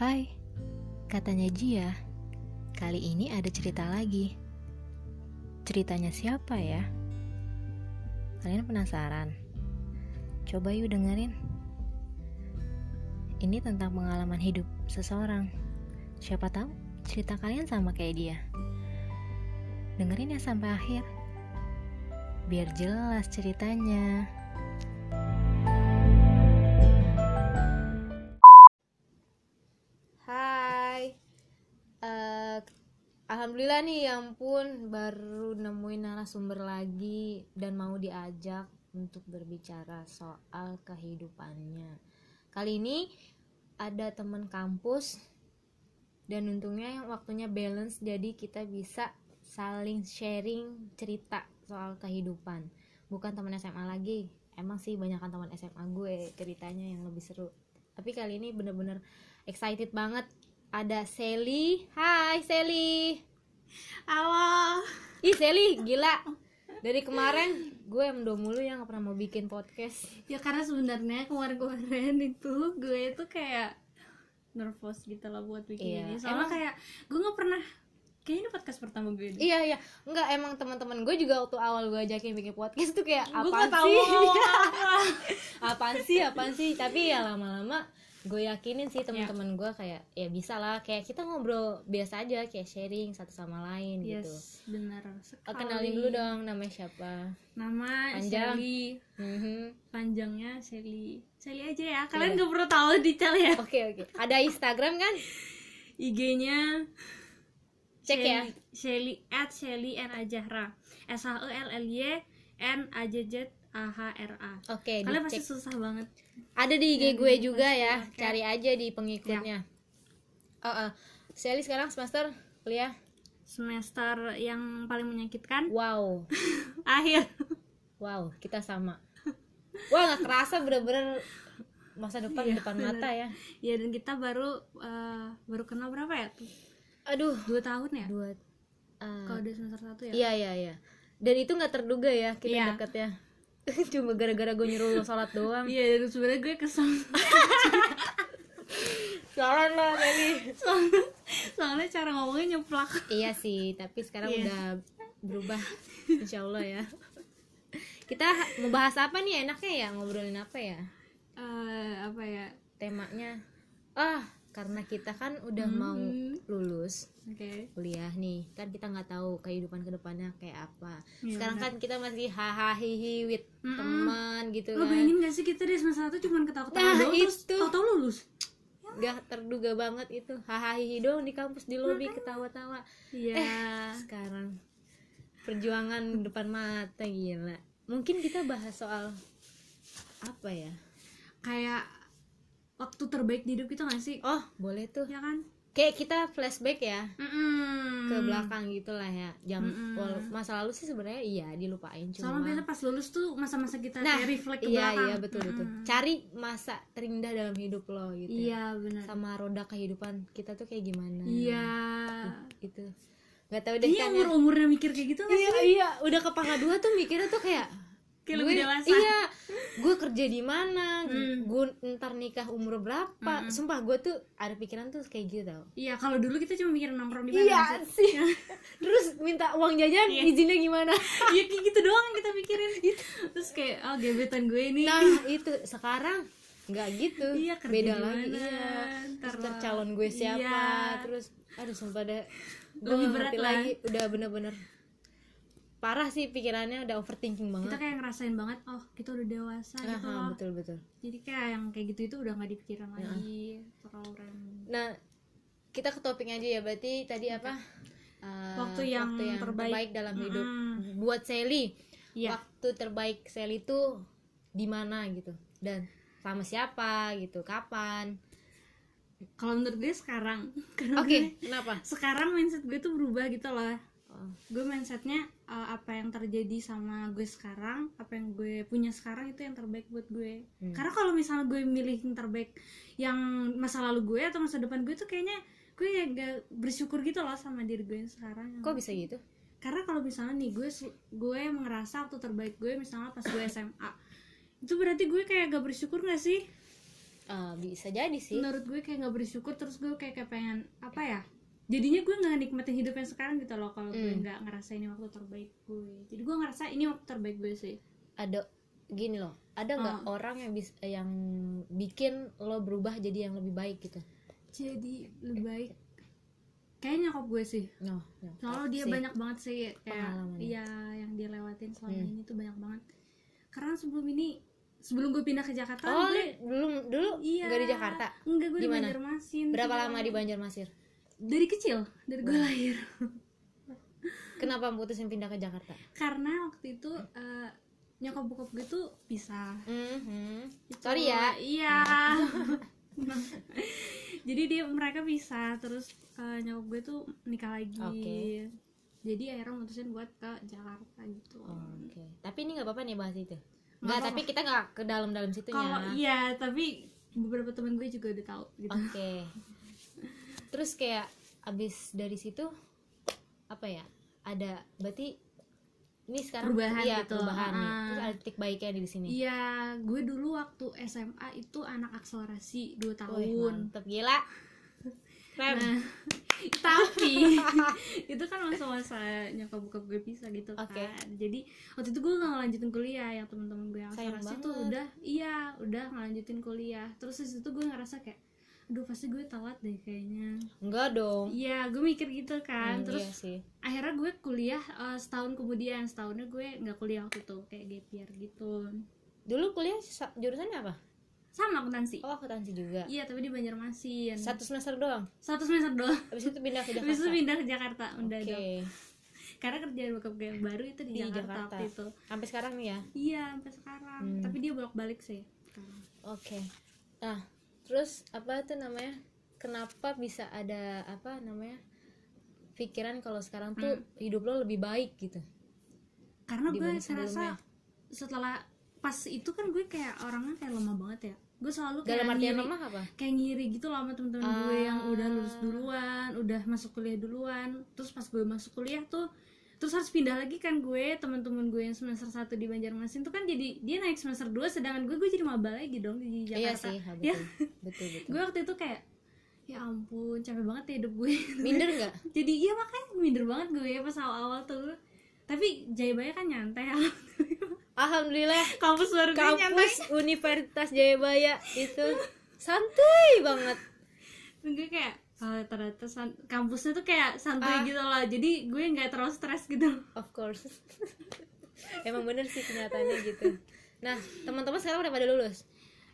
Hai, katanya Jia. Kali ini ada cerita lagi. Ceritanya siapa ya? Kalian penasaran? Coba yuk dengerin. Ini tentang pengalaman hidup seseorang. Siapa tahu cerita kalian sama kayak dia. Dengerin ya sampai akhir. Biar jelas ceritanya. Alhamdulillah nih, ya ampun baru nemuin narasumber lagi dan mau diajak untuk berbicara soal kehidupannya. Kali ini ada teman kampus dan untungnya waktunya balance jadi kita bisa saling sharing cerita soal kehidupan. Bukan teman SMA lagi, emang sih banyak teman SMA gue ceritanya yang lebih seru. Tapi kali ini bener-bener excited banget ada Sally. Hai Sally. Halo. Ih Sally, gila. Dari kemarin gue mendo mulu yang gak pernah mau bikin podcast. Ya karena sebenarnya kemarin-kemarin itu gue itu kayak nervous gitu lah buat bikin Iya, ini. Soalnya emang- kayak gue nggak pernah kayaknya ini podcast pertama gue deh. Iya iya, enggak emang teman-teman gue juga waktu awal gue ajakin bikin podcast tuh kayak tahu sih? apa. apaan sih? Apaan sih? Tapi ya lama-lama gue yakinin sih teman-teman gue kayak ya bisa lah kayak kita ngobrol biasa aja kayak sharing satu sama lain gitu. Yes, benar Oh, sekali. kenalin dulu dong namanya siapa? Nama Panjang. Shelly. Mhm. Panjangnya Shelly. Shelly aja ya. Kalian Iya. gak perlu tahu detail ya. Oke oke. Ada Instagram kan? IG-nya Cek ya. Shelly at Shelly N Ajahra. S H E L L Y N A J J A H R A. Oke, Kalian pasti susah banget. Ada di IG gue di juga ya. pakai. Cari aja di pengikutnya. Oh, oh. Sally sekarang semester kuliah. Semester yang paling menyakitkan Wow. akhir. Wow, kita sama. Wah, nggak kerasa bener-bener masa depan di Iya, depan bener. mata ya. Ya dan kita baru eh, baru kenal berapa ya? Aduh, Dua tahun ya? dua. ah, Kalau udah semester satu ya? iya iya iya. Dan itu nggak terduga ya kita Iya. deket ya. Cuma gara-gara gue nyuruh lo sholat doang. Iya dan sebenarnya gue kesel Sholat lah tadi. soalnya, soalnya cara ngomongnya nyeplak. Iya sih, tapi sekarang Iya. udah berubah, insya Allah ya. Kita mau bahas apa nih enaknya ya ngobrolin apa ya Eh, apa ya? temanya? Ah, karena kita kan udah mau Hmm. lulus Oke. kuliah nih, kan kita nggak tahu kehidupan ke depannya kayak apa. Iya, Sekarang benar. kan kita masih hahaha hihi with Mm-mm. teman gitu Lo kan, bayangin gak sih kita di semester satu cuman ketawa-ketawa Nah, doang terus itu. tau-tau lulus? nggak terduga banget itu hahaha hihi doang di kampus di lobi ketawa-tawa. Iya. sekarang perjuangan depan mata gila mungkin kita bahas soal apa ya Kayak waktu terbaik di hidup itu gak sih? oh boleh tuh Ya kan? kayak kita flashback ya Mm-mm. ke belakang gitulah ya jam wal- masa lalu sih sebenarnya iya dilupain Soalnya cuma biasanya pas lulus tuh masa-masa kita nah kayak reflect ke iya belakang. iya betul betul Mm-mm. cari masa terindah dalam hidup lo gitu ya. Iya benar. sama roda kehidupan kita tuh kayak gimana Iya. itu nggak tahu deh Iya kan ya. umur umurnya mikir kayak gitu nggak iya sih? iya udah ke pangkat dua tuh mikirnya tuh kayak Kayak lebih gue- dewasa. iya gue kerja di mana Hmm. gue ntar nikah umur berapa sumpah gue tuh ada pikiran tuh kayak gitu tau Iya kalau dulu kita cuma mikir nongkrong di mana. iya sih terus minta uang jajan Iya. izinnya gimana Iya kayak gitu doang yang kita pikirin. Terus kayak oh gebetan gue ini. nah itu sekarang nggak gitu Iya, kerja beda di lagi iya terus lah. calon gue siapa Iya. terus aduh sumpah deh gue Lebih berat lagi udah bener-bener parah sih pikirannya udah overthinking kita banget kayak ngerasain banget oh kita udah dewasa gitu Aha, loh. betul betul Jadi kayak yang kayak gitu itu udah nggak dipikirin lagi. Terlalu random. Nah, kita ke topik aja ya. Berarti tadi apa? Uh, Waktu yang terbaik. dalam hidup Mm-mm. buat Sally. Iya. Waktu terbaik Sally itu di mana gitu? Dan sama siapa gitu? Kapan? Kalau menurut gue sekarang. Oke, gue- kenapa? sekarang mindset gue tuh berubah gitu loh. Gue mindsetnya uh, apa yang terjadi sama gue sekarang apa yang gue punya sekarang itu yang terbaik buat gue Hmm. karena kalau misalnya gue milih yang terbaik yang masa lalu gue atau masa depan gue tuh kayaknya gue ya gak bersyukur gitu loh sama diri gue yang sekarang Kok bisa gitu? karena kalau misalnya nih gue gue ngerasa waktu terbaik gue misalnya pas gue SMA itu berarti gue kayak gak bersyukur gak sih Ah, bisa jadi sih menurut gue kayak nggak bersyukur terus gue kayak kayak pengen apa ya jadinya gue nggak nikmatin hidup yang sekarang gitu loh kalau gue Hmm. nggak ngerasa ini waktu terbaik gue jadi gue ngerasa ini waktu terbaik gue sih ada gini loh ada nggak Ah. orang yang bis yang bikin lo berubah jadi yang lebih baik gitu jadi lebih baik kayaknya nyokap gue sih no, no. soalnya dia sih. banyak banget sih kayak iya yang dia lewatin selama Hmm. ini tuh banyak banget karena sebelum ini sebelum gue pindah ke Jakarta oh gue lu belum dulu iya nggak di Jakarta enggak gue Di? Banjarmasin berapa lama di Banjarmasin dari kecil dari gue Wah. lahir. Kenapa mutusin pindah ke Jakarta? Karena waktu itu eh, nyokap bokap gue tuh pisah. Mhm. Itu- sorry ya. iya. Jadi dia mereka pisah terus eh, nyokap gue tuh nikah lagi. Oke. jadi akhirnya mutusin buat ke Jakarta gitu. Oh, oke. Tapi ini nggak apa-apa nih bahas itu. Nggak nggak apa-apa. tapi kita nggak ke dalam-dalam situnya. Kalau iya tapi beberapa teman gue juga udah tahu gitu. Oke. Terus kayak abis dari situ apa ya? Ada berarti ini sekarang Perubahan iya, gitu. perubahan nih. Terus ada titik baiknya di sini. iya gue dulu waktu SMA itu anak akselerasi 2 Wih, tahun mantep gila. Keren. Nah, tapi itu kan masa-masa nyokap bokap gue pisah gitu kan. Jadi waktu itu gue nggak ngelanjutin kuliah yang teman-teman gue yang akselerasi tuh udah iya udah ngelanjutin kuliah. Terus di situ gue ngerasa kayak aduh pasti gue telat deh kayaknya. Enggak dong. Iya, gue mikir gitu kan. Hmm, Terus iya sih. akhirnya gue kuliah eh, setahun kemudian setahunnya gue nggak kuliah waktu itu kayak gap year gitu. Dulu kuliah sa- jurusannya apa? Sama akuntansi. Oh, akuntansi juga. Iya, tapi di Banjarmasin. Satu semester doang. Satu semester doang. Habis itu pindah ke Habis itu Jakarta. pindah ke Jakarta. Udah Oke. dong. karena kerjaan bokap gue yang baru itu di, Di Jakarta, Jakarta. waktu itu Sampai sekarang nih ya. iya sampai sekarang Hmm. tapi dia bolak balik sih. Oke. Nah, terus apa tuh namanya? Kenapa bisa ada apa namanya? Pikiran kalau sekarang tuh hidup lo lebih baik gitu. karena gue serasa setelah pas itu kan gue kayak orangnya kayak lemah banget ya gue selalu kayak Dalam ngiri, lemah apa? kayak ngiri gitu loh sama temen-temen gue yang Ah. udah lulus duluan udah masuk kuliah duluan terus pas gue masuk kuliah tuh terus harus pindah lagi kan gue teman-teman gue yang semester 1 di Banjarmasin tuh kan jadi dia naik semester 2 sedangkan gue gue jadi maba lagi dong di Iya Jakarta sih, ha, Ya. betul. betul betul. gue waktu itu kayak ya ampun capek banget ya hidup gue Minder nggak? jadi iya makanya minder banget gue pas awal-awal tuh tapi Jayabaya kan nyantai Alhamdulillah kampus baru gue nyantai kampus Universitas Jayabaya itu santuy banget. gue kayak oh, ternyata san- kampusnya tuh kayak santai Ah. gitu loh jadi gue nggak terlalu stres gitu Of course. Emang bener sih kenyataannya gitu. Nah, teman-teman sekarang udah pada lulus.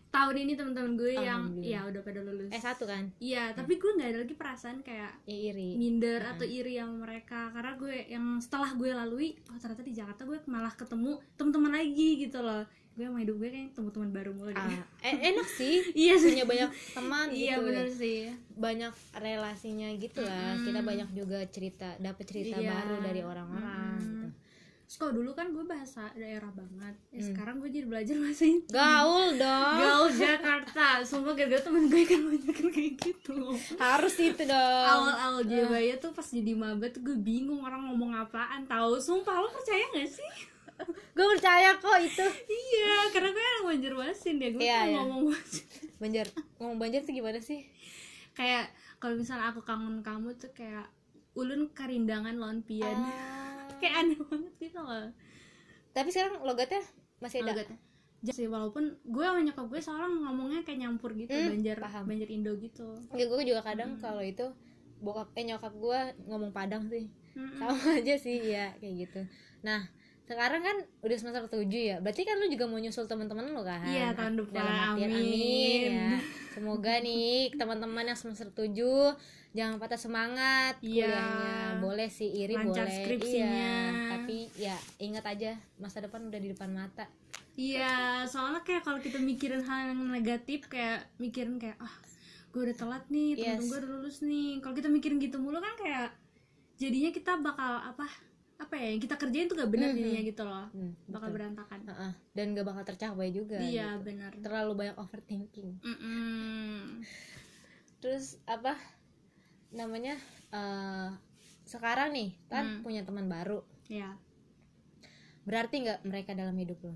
tahun ini teman-teman gue yang ya udah pada lulus S1 kan? iya tapi gue nggak ada lagi perasaan kayak Ya iri. minder atau iri sama mereka karena gue yang setelah gue lalui oh ternyata di Jakarta gue malah ketemu teman-teman lagi gitu loh gue sama hidup gue kayak teman-teman baru mulu. Ah, eh, enak sih. iya Punya banyak teman iya gitu. bener sih banyak relasinya gitu lah kita banyak juga cerita dapat cerita Iya. baru dari orang-orang Mm. gitu. Terus kalau dulu kan gue bahasa daerah banget ya, Hmm. sekarang gue jadi belajar bahasa Inggris gaul dong Gaul Jakarta Sumpah gara-gara temen gue kan banyak kayak gitu harus itu dong Awal-awal Jabaya tuh pas jadi maba tuh gue bingung orang ngomong apaan tahu Sumpah lo percaya gak sih? Gue percaya kok itu. Iya karena gue yang Banjarmasin ya Gue Iya, kan iya. ngomong Banjar banjar ngomong banjar tuh gimana sih? Kayak kalau misalnya aku kangen kamu tuh kayak Ulun karindangan lawan pian. Ah. Kayak aneh banget gitu loh tapi sekarang logatnya masih ada? Logatnya. Jadi walaupun gue sama nyokap gue seorang ngomongnya kayak nyampur gitu Hmm, Banjar paham. Banjar Indo gitu. Ya gue juga kadang kalau itu bokap eh nyokap gue ngomong padang sih. Mm-mm. sama aja sih ya kayak gitu. Nah sekarang kan udah semester 7 ya berarti kan lu juga mau nyusul teman-teman lu kan Iya, tahun depan. dalam artian amin, Amin. ya semoga nih teman-teman yang semester 7 jangan patah semangat Iya. kuliahnya boleh sih iri Lancar boleh skripsinya. iya tapi ya ingat aja masa depan udah di depan mata Iya, soalnya kayak kalau kita mikirin hal yang negatif kayak mikirin kayak ah gue udah telat nih, temen Yes. gue udah lulus nih. Kalau kita mikirin gitu mulu kan kayak jadinya kita bakal apa apa ya yang kita kerjain tuh gak benar Mhm. jadinya gitu loh, Hmm, bakal betul. berantakan. Heeh. dan gak bakal tercapai juga Iya gitu. benar. terlalu banyak overthinking Mm-mm. terus apa namanya eh sekarang nih kan Hmm. punya teman baru Ya, berarti nggak mereka dalam hidup lo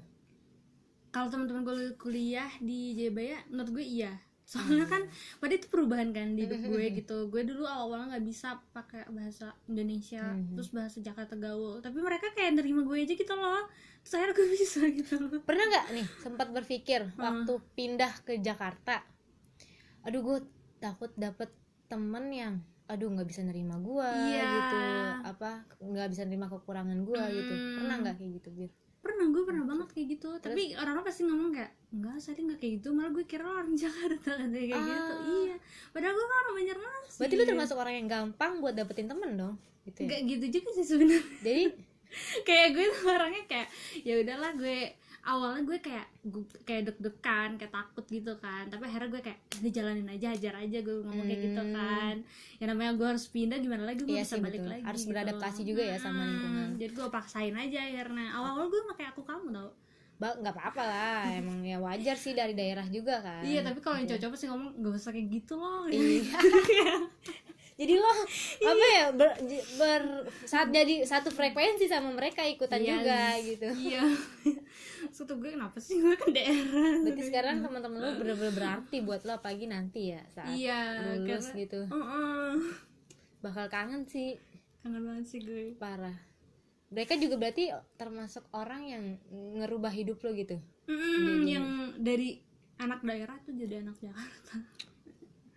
kalau teman-teman gue kuliah di Jayabaya, menurut gue iya. Soalnya kan pada itu perubahan kan di hidup gue gitu. Gue dulu awal-awal nggak bisa pakai bahasa Indonesia Mhm. terus bahasa Jakarta gaul. Tapi mereka kayak nerima gue aja gitu loh. Terus akhirnya gue bisa gitu pernah nggak nih sempat berpikir Hmm. waktu pindah ke Jakarta aduh gue takut dapet temen yang aduh nggak bisa nerima gue Iya. gitu. Apa nggak bisa nerima kekurangan gue gitu. Hmm. pernah nggak kayak gitu bir pernah gue pernah banget kayak gitu. Tapi orang-orang pasti ngomong kayak enggak saya nggak kayak gitu. Malah gue kira orang Jakarta kayak Ah. gitu iya. Padahal gue kan orang Banjarmasin. Berarti lu termasuk orang yang gampang buat dapetin temen dong gitu ya? Nggak gitu juga sih sebenarnya. Jadi? Kayak gue tuh orangnya kayak ya udahlah gue awalnya gue kayak gue, kayak deg-degan kayak takut gitu kan. Tapi akhirnya gue kayak ini jalanin aja hajar aja gue ngomong kayak gitu Hmm. kan. Ya namanya gue harus pindah gimana lagi gue Iya bisa sih, balik betul. lagi Harus gitu. beradaptasi juga ya sama Hmm, lingkungan. jadi gue paksain aja akhirnya. Awal-awal gue pakai aku kamu tau. Nggak apa-apa lah. Emang ya wajar sih dari daerah juga kan. Iya tapi kalau yang cowok pasti ngomong gak usah kayak gitu loh. Iya. jadi lo apa ya ber, ber- saat jadi satu frekuensi sama mereka ikutan Iya, juga gitu. Iya Suatu gue kenapa sih? Gue kan daerah. Berarti sekarang teman-teman lo bener-bener berarti buat lo apalagi nanti ya saat iya lulus karena gitu. Heeh. bakal kangen sih. Kangen banget sih gue. Parah. Mereka juga berarti termasuk orang yang ngerubah hidup lo gitu. Mm, yang dari anak daerah tuh jadi anak Jakarta.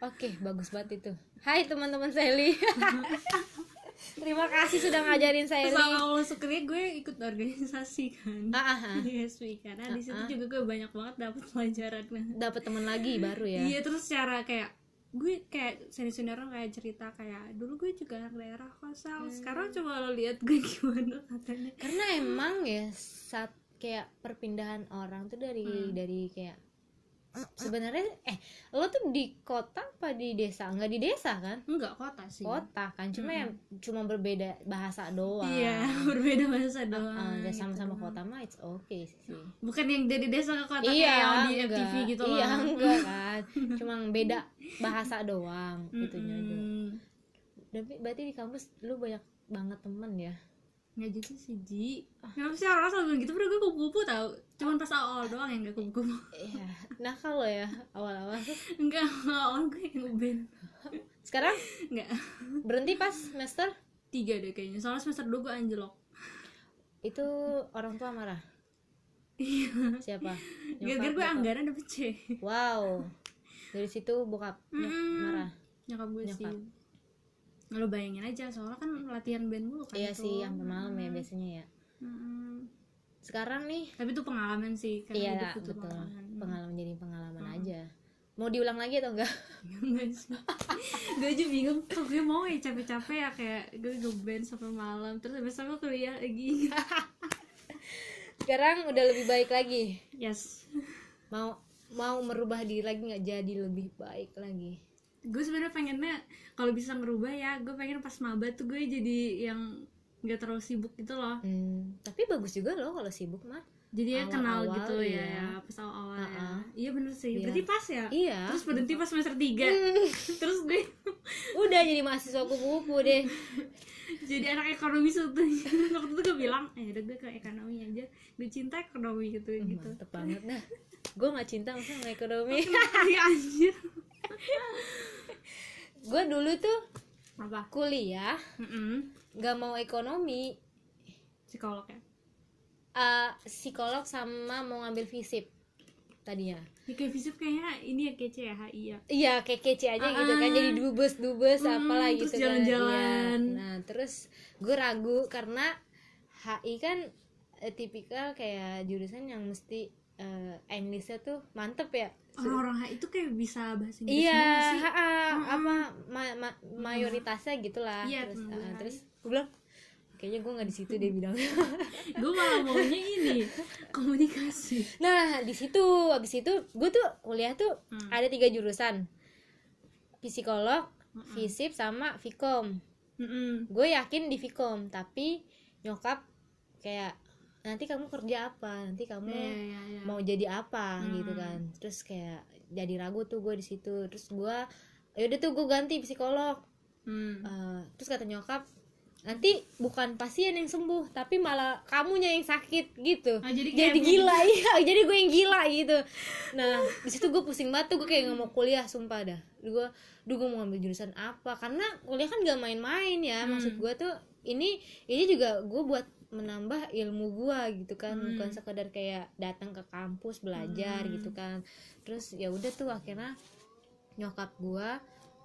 Oke, bagus banget itu. Hai teman-teman Sally. Terima kasih sudah ngajarin awal masuk kuliah gue ikut organisasi kan Ah, ah, ah. di SWI karena di situ juga gue banyak banget dapet pelajaran Dapat teman lagi baru ya. iya terus secara kayak gue kayak senior orang kayak cerita kayak dulu gue juga anak daerah Sal Hmm. sekarang coba lo lihat gue gimana katanya Karena emang ya saat kayak perpindahan orang tuh dari Hmm. dari kayak sebenarnya eh lo tuh di kota apa di desa? Enggak di desa kan? enggak kota sih Kota kan. Cuma yang cuma berbeda bahasa doang. iya berbeda bahasa doang Ah, dan gitu sama-sama doang. kota mah it's okay sih. bukan yang dari desa ke kota iya kayak yang di enggak. FTV gitu iya loh enggak kan cuma beda bahasa doang gitu aja Mm-mm. tapi berarti di kampus lu banyak banget temen ya Nggak gitu sih Ji. Kenapa sih orang selalu bilang gitu Padahal gue kupu-kupu tau. Cuman pas awal doang yang gak kupu-kupu. Iya. Nah kalau ya awal-awal Enggak awal gue yang ngeband sekarang? Enggak berhenti pas semester? Tiga deh kayaknya Soalnya semester 2 gue anjlok. Itu orang tua marah? Iya. Siapa? Gara-gara gue anggaran dapet C. Wow. Dari situ bokap marah? Nyokap gue sih. Lo bayangin aja Soalnya kan latihan band mulu kan iya tuh. sih sampai malam ya biasanya ya. Mm-mm. sekarang nih Tapi itu pengalaman sih Karena iya hidup itu betul. pengalaman. Pengalaman jadi pengalaman aja. Mau diulang lagi atau enggak? Enggak sih. Gue aja bingung Kok gue mau ya capek-capek ya Kayak gue ngeband sampai malam Terus besok gue kuliah lagi. Sekarang udah lebih baik lagi? Yes. Mau mau merubah diri lagi nggak jadi lebih baik lagi gue sebenarnya pengennya kalau bisa ngerubah ya gue pengen pas maba tuh gue jadi yang nggak terlalu sibuk gitu loh. Hmm, tapi bagus juga loh kalau sibuk mah. Jadi ya kenal Awal-awal gitu ya, iya. pas awal-awal ya. Uh-uh. iya bener sih. Iya. berarti pas ya? Iya. Terus berhenti pas semester 3 terus gue udah jadi mahasiswa kupu-kupu deh jadi anak ekonomi sebetulnya. Waktu itu gue bilang eh udah gue ke ekonomi aja. Gue cinta ekonomi gitu gitu. mantep banget dah. Gue nggak cinta masa sama ekonomi. Iya anjir. Gue dulu tuh apa? kuliah nggak mau ekonomi. Psikolog ya? Eh, psikolog sama mau ngambil fisip tadinya ya kayak fisip kayaknya ini ya kece ya HI ya. Iya kayak kece aja gitu kan Ah. jadi dubes dubes Hmm, apalah terus gitu kan. jalan-jalan. Iya. nah terus gue ragu karena HI kan eh, tipikal kayak jurusan yang mesti eh, Englishnya tuh mantep ya. Orang-orang HI itu kayak bisa bahasa Inggris iya semua sih? Ha-ha, apa ma- ma- mayoritasnya gitulah. Iya, terus gue terus gue bilang kayaknya gue nggak di situ dia bilang. Gue malah maunya ini komunikasi. Nah di situ abis itu gue tuh kuliah tuh Hmm. ada tiga jurusan. Psikolog fisip sama fikom gue yakin di Vkom tapi nyokap kayak nanti kamu kerja apa? Nanti kamu Iya, iya, iya. mau jadi apa? Hmm. gitu kan. Terus kayak jadi ragu tuh gue di situ. Terus gue yaudah tuh gue ganti psikolog. Hmm. Eh, terus kata nyokap nanti bukan pasien yang sembuh tapi malah kamunya yang sakit gitu. Oh, jadi jadi gila iya. Jadi gue yang gila gitu. Nah di situ gue pusing banget tuh gue kayak nggak mau kuliah sumpah dah. Gue duh gue mau ngambil jurusan apa? Karena kuliah kan gak main-main ya. Hmm. maksud gue tuh ini ini juga gue buat menambah ilmu gue gitu kan. Hmm. bukan sekedar kayak datang ke kampus belajar Hmm. gitu kan. Terus ya udah tuh akhirnya nyokap gue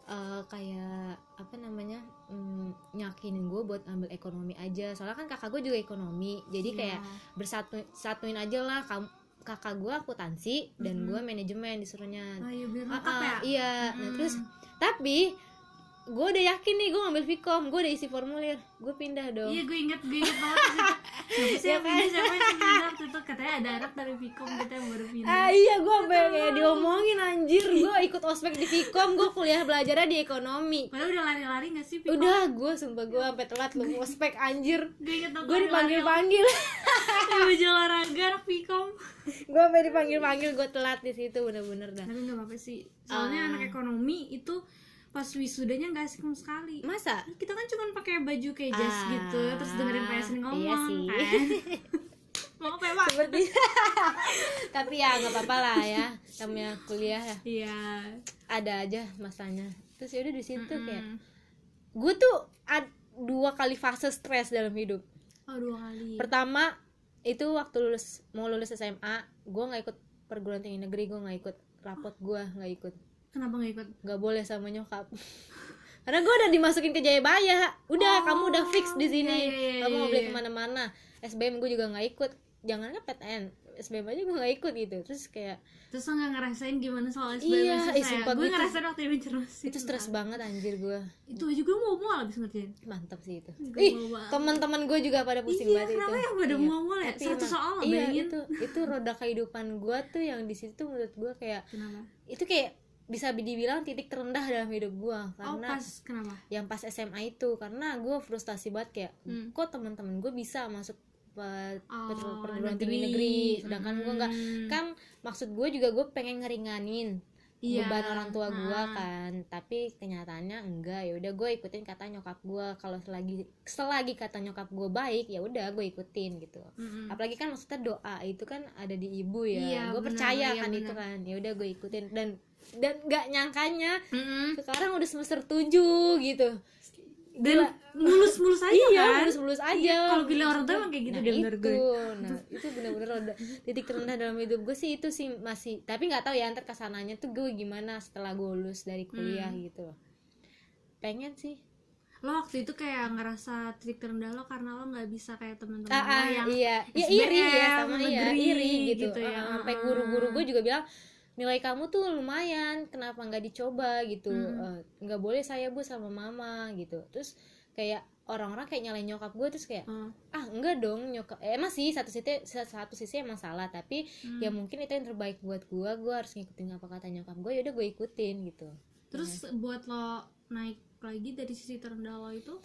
eh, kayak apa namanya mm, nyakinin gue buat ambil ekonomi aja soalnya kan kakak gue juga ekonomi jadi Iya. kayak bersatu satuin aja lah kamu kakak gue akuntansi dan Mhm. gue manajemen disuruhnya oh iya biar lengkap ah, ya iya nah Mm. terus tapi gue udah yakin nih gue ngambil Vkom gue udah isi formulir gue pindah dong Iya gue inget gue inget banget situ. Siapa sih Ya yang kan? siapa yang pindah waktu itu katanya ada anak dari Vkom kita yang baru pindah. Ah iya gue sampai kayak diomongin anjir gue ikut ospek di Vkom gue kuliah belajarnya di ekonomi Padahal udah lari-lari gak sih Vkom? udah gue sumpah gue sampai telat lu ospek anjir Gue inget gue dipanggil panggil Yang baju olahraga anak Vkom. gue sampai dipanggil panggil gue telat di situ bener-bener dah Tapi gak apa-apa sih. Soalnya Ah. anak ekonomi itu pas wisudanya gak asik sama sekali. masa Kita kan cuma pakai baju kayak jas Ah, gitu, terus dengerin Yasin ngomong iya sih. kan. Mau apa seperti tapi ya nggak apa-apa lah ya namanya kuliah ya Iya. ada aja masanya terus ya udah di situ kayak Mm-mm. gue tuh ad- dua kali fase stres dalam hidup Oh dua kali. pertama itu waktu lulus mau lulus SMA gue nggak ikut perguruan tinggi negeri gue nggak ikut rapot gue nggak ikut Kenapa gak ikut? nggak boleh sama nyokap karena gue udah dimasukin ke Jayabaya udah Oh, kamu udah fix di sini iya, iya, iya, kamu nggak iya, boleh iya. ke mana-mana SBM gue juga nggak ikut jangankan PTN SBM aja gue nggak ikut gitu terus kayak Terus lo gak ngerasain gimana soal SBM Iya, ya? sumpah Gue ngerasain waktu di Banjarmasin itu stres banget anjir gue Itu aja gue mau mual abis ngerjain mantap sih itu Gue ih teman-teman gue juga pada pusing Iya, banget kenapa itu ya pada Iya. mual-mual ya? Tapi Satu emang- soal, iya bayangin. itu itu roda kehidupan gue tuh yang di situ menurut gue kayak Kenapa? itu kayak bisa dibilang titik terendah dalam hidup gue Oh karena pas, kenapa? yang pas SMA itu karena gue frustasi banget kayak Hmm. kok teman-teman gue bisa masuk pe- Oh, per- perguruan negeri. tinggi negeri sedangkan gue nggak Hmm. kan maksud gue juga gue pengen ngeringanin Iya. beban orang tua gue kan. Tapi kenyataannya enggak. Ya udah gue ikutin kata nyokap gue kalau selagi selagi kata nyokap gue baik ya udah gue ikutin gitu. Mm-mm. apalagi kan maksudnya doa itu kan ada di ibu ya. Iya, gue percaya iya, kan benar. itu kan. Ya udah gue ikutin. Dan dan nggak nyangkanya Mm-mm. sekarang udah semester 7 gitu Dan mulus-mulus aja iya kan? mulus-mulus aja Iya, kalau pilih orang tua emang kayak gitu nah, deh menurut itu gue. nah itu bener-bener roda titik terendah dalam hidup gue sih itu sih masih tapi nggak tahu ya ntar ke sananya tuh gue gimana setelah gue lulus dari kuliah Hmm. gitu pengen sih Lo waktu itu kayak ngerasa titik terendah lo karena lo gak bisa kayak temen-temen ah, lo ah, yang iya ya iri ya sama iya negeri iri gitu, gitu ya. Ah, sampai Ah. guru-guru gue juga bilang nilai kamu tuh lumayan kenapa nggak dicoba gitu Hmm. Eh, nggak boleh saya bu sama mama gitu terus kayak orang-orang kayak nyalain nyokap gue terus kayak Oh. ah enggak dong nyokap eh, emang sih satu sisi satu sisi emang salah tapi Hmm. ya mungkin itu yang terbaik buat gue gue harus ngikutin apa kata nyokap gue yaudah gue ikutin gitu Terus buat lo naik lagi dari sisi terendah lo itu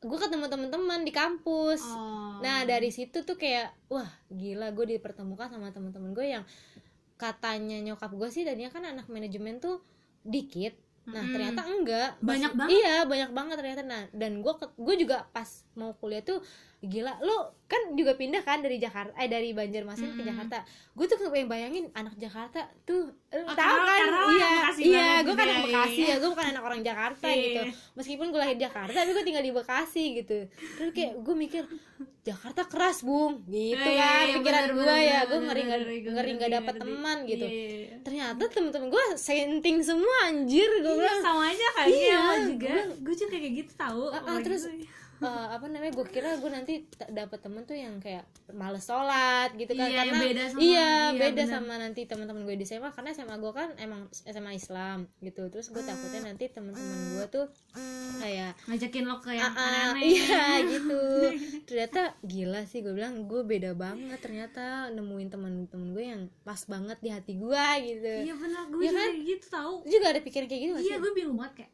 gue ketemu teman-teman di kampus oh. nah dari situ tuh kayak wah gila gue dipertemukan sama teman-teman gue yang katanya nyokap gue sih tadinya kan anak manajemen tuh dikit nah Mm-mm. ternyata enggak Banyak banget. iya banyak banget ternyata nah dan gue gue juga pas mau kuliah tuh gila lo kan juga pindah kan dari Jakarta eh dari Banjarmasin ke Mm-mm. Jakarta. Gue tuh kayak bayangin anak Jakarta tuh Oh, tahu kan? Iya iya gue gitu kan ya, anak iya, Bekasi iya. ya gue bukan anak orang Jakarta Iya. gitu. Meskipun gue lahir Jakarta tapi gue tinggal di Bekasi gitu. Terus kayak gue mikir Jakarta keras bung. Gitu Iya, kan iya, pikiran bener, gue ya gue ngeri gue ngeri nggak dapet teman gitu. Iya, ternyata temen-temen gue senting semua anjir gue bilang. sama aja kan Iya, lo juga. gua- gue juga kayak gitu tahu. Ah, ah, terus eh, apa namanya gue kira gue nanti dapet temen tuh yang kayak males sholat gitu kan Iya, yang karena beda sama- iya iya, beda bener. sama nanti teman-teman gue di SMA karena SMA gue kan emang SMA Islam gitu. Terus gue takutnya nanti teman-teman gue tuh kayak ngajakin lo ke yang Ah, ah, aneh-aneh. iya gitu. Ternyata gila sih gue bilang gue beda banget ternyata nemuin teman-teman gue yang pas banget di hati gue gitu. Iya benar gue Iya juga kan? gitu tahu juga ada pikiran kayak gitu iya gue bingung banget kayak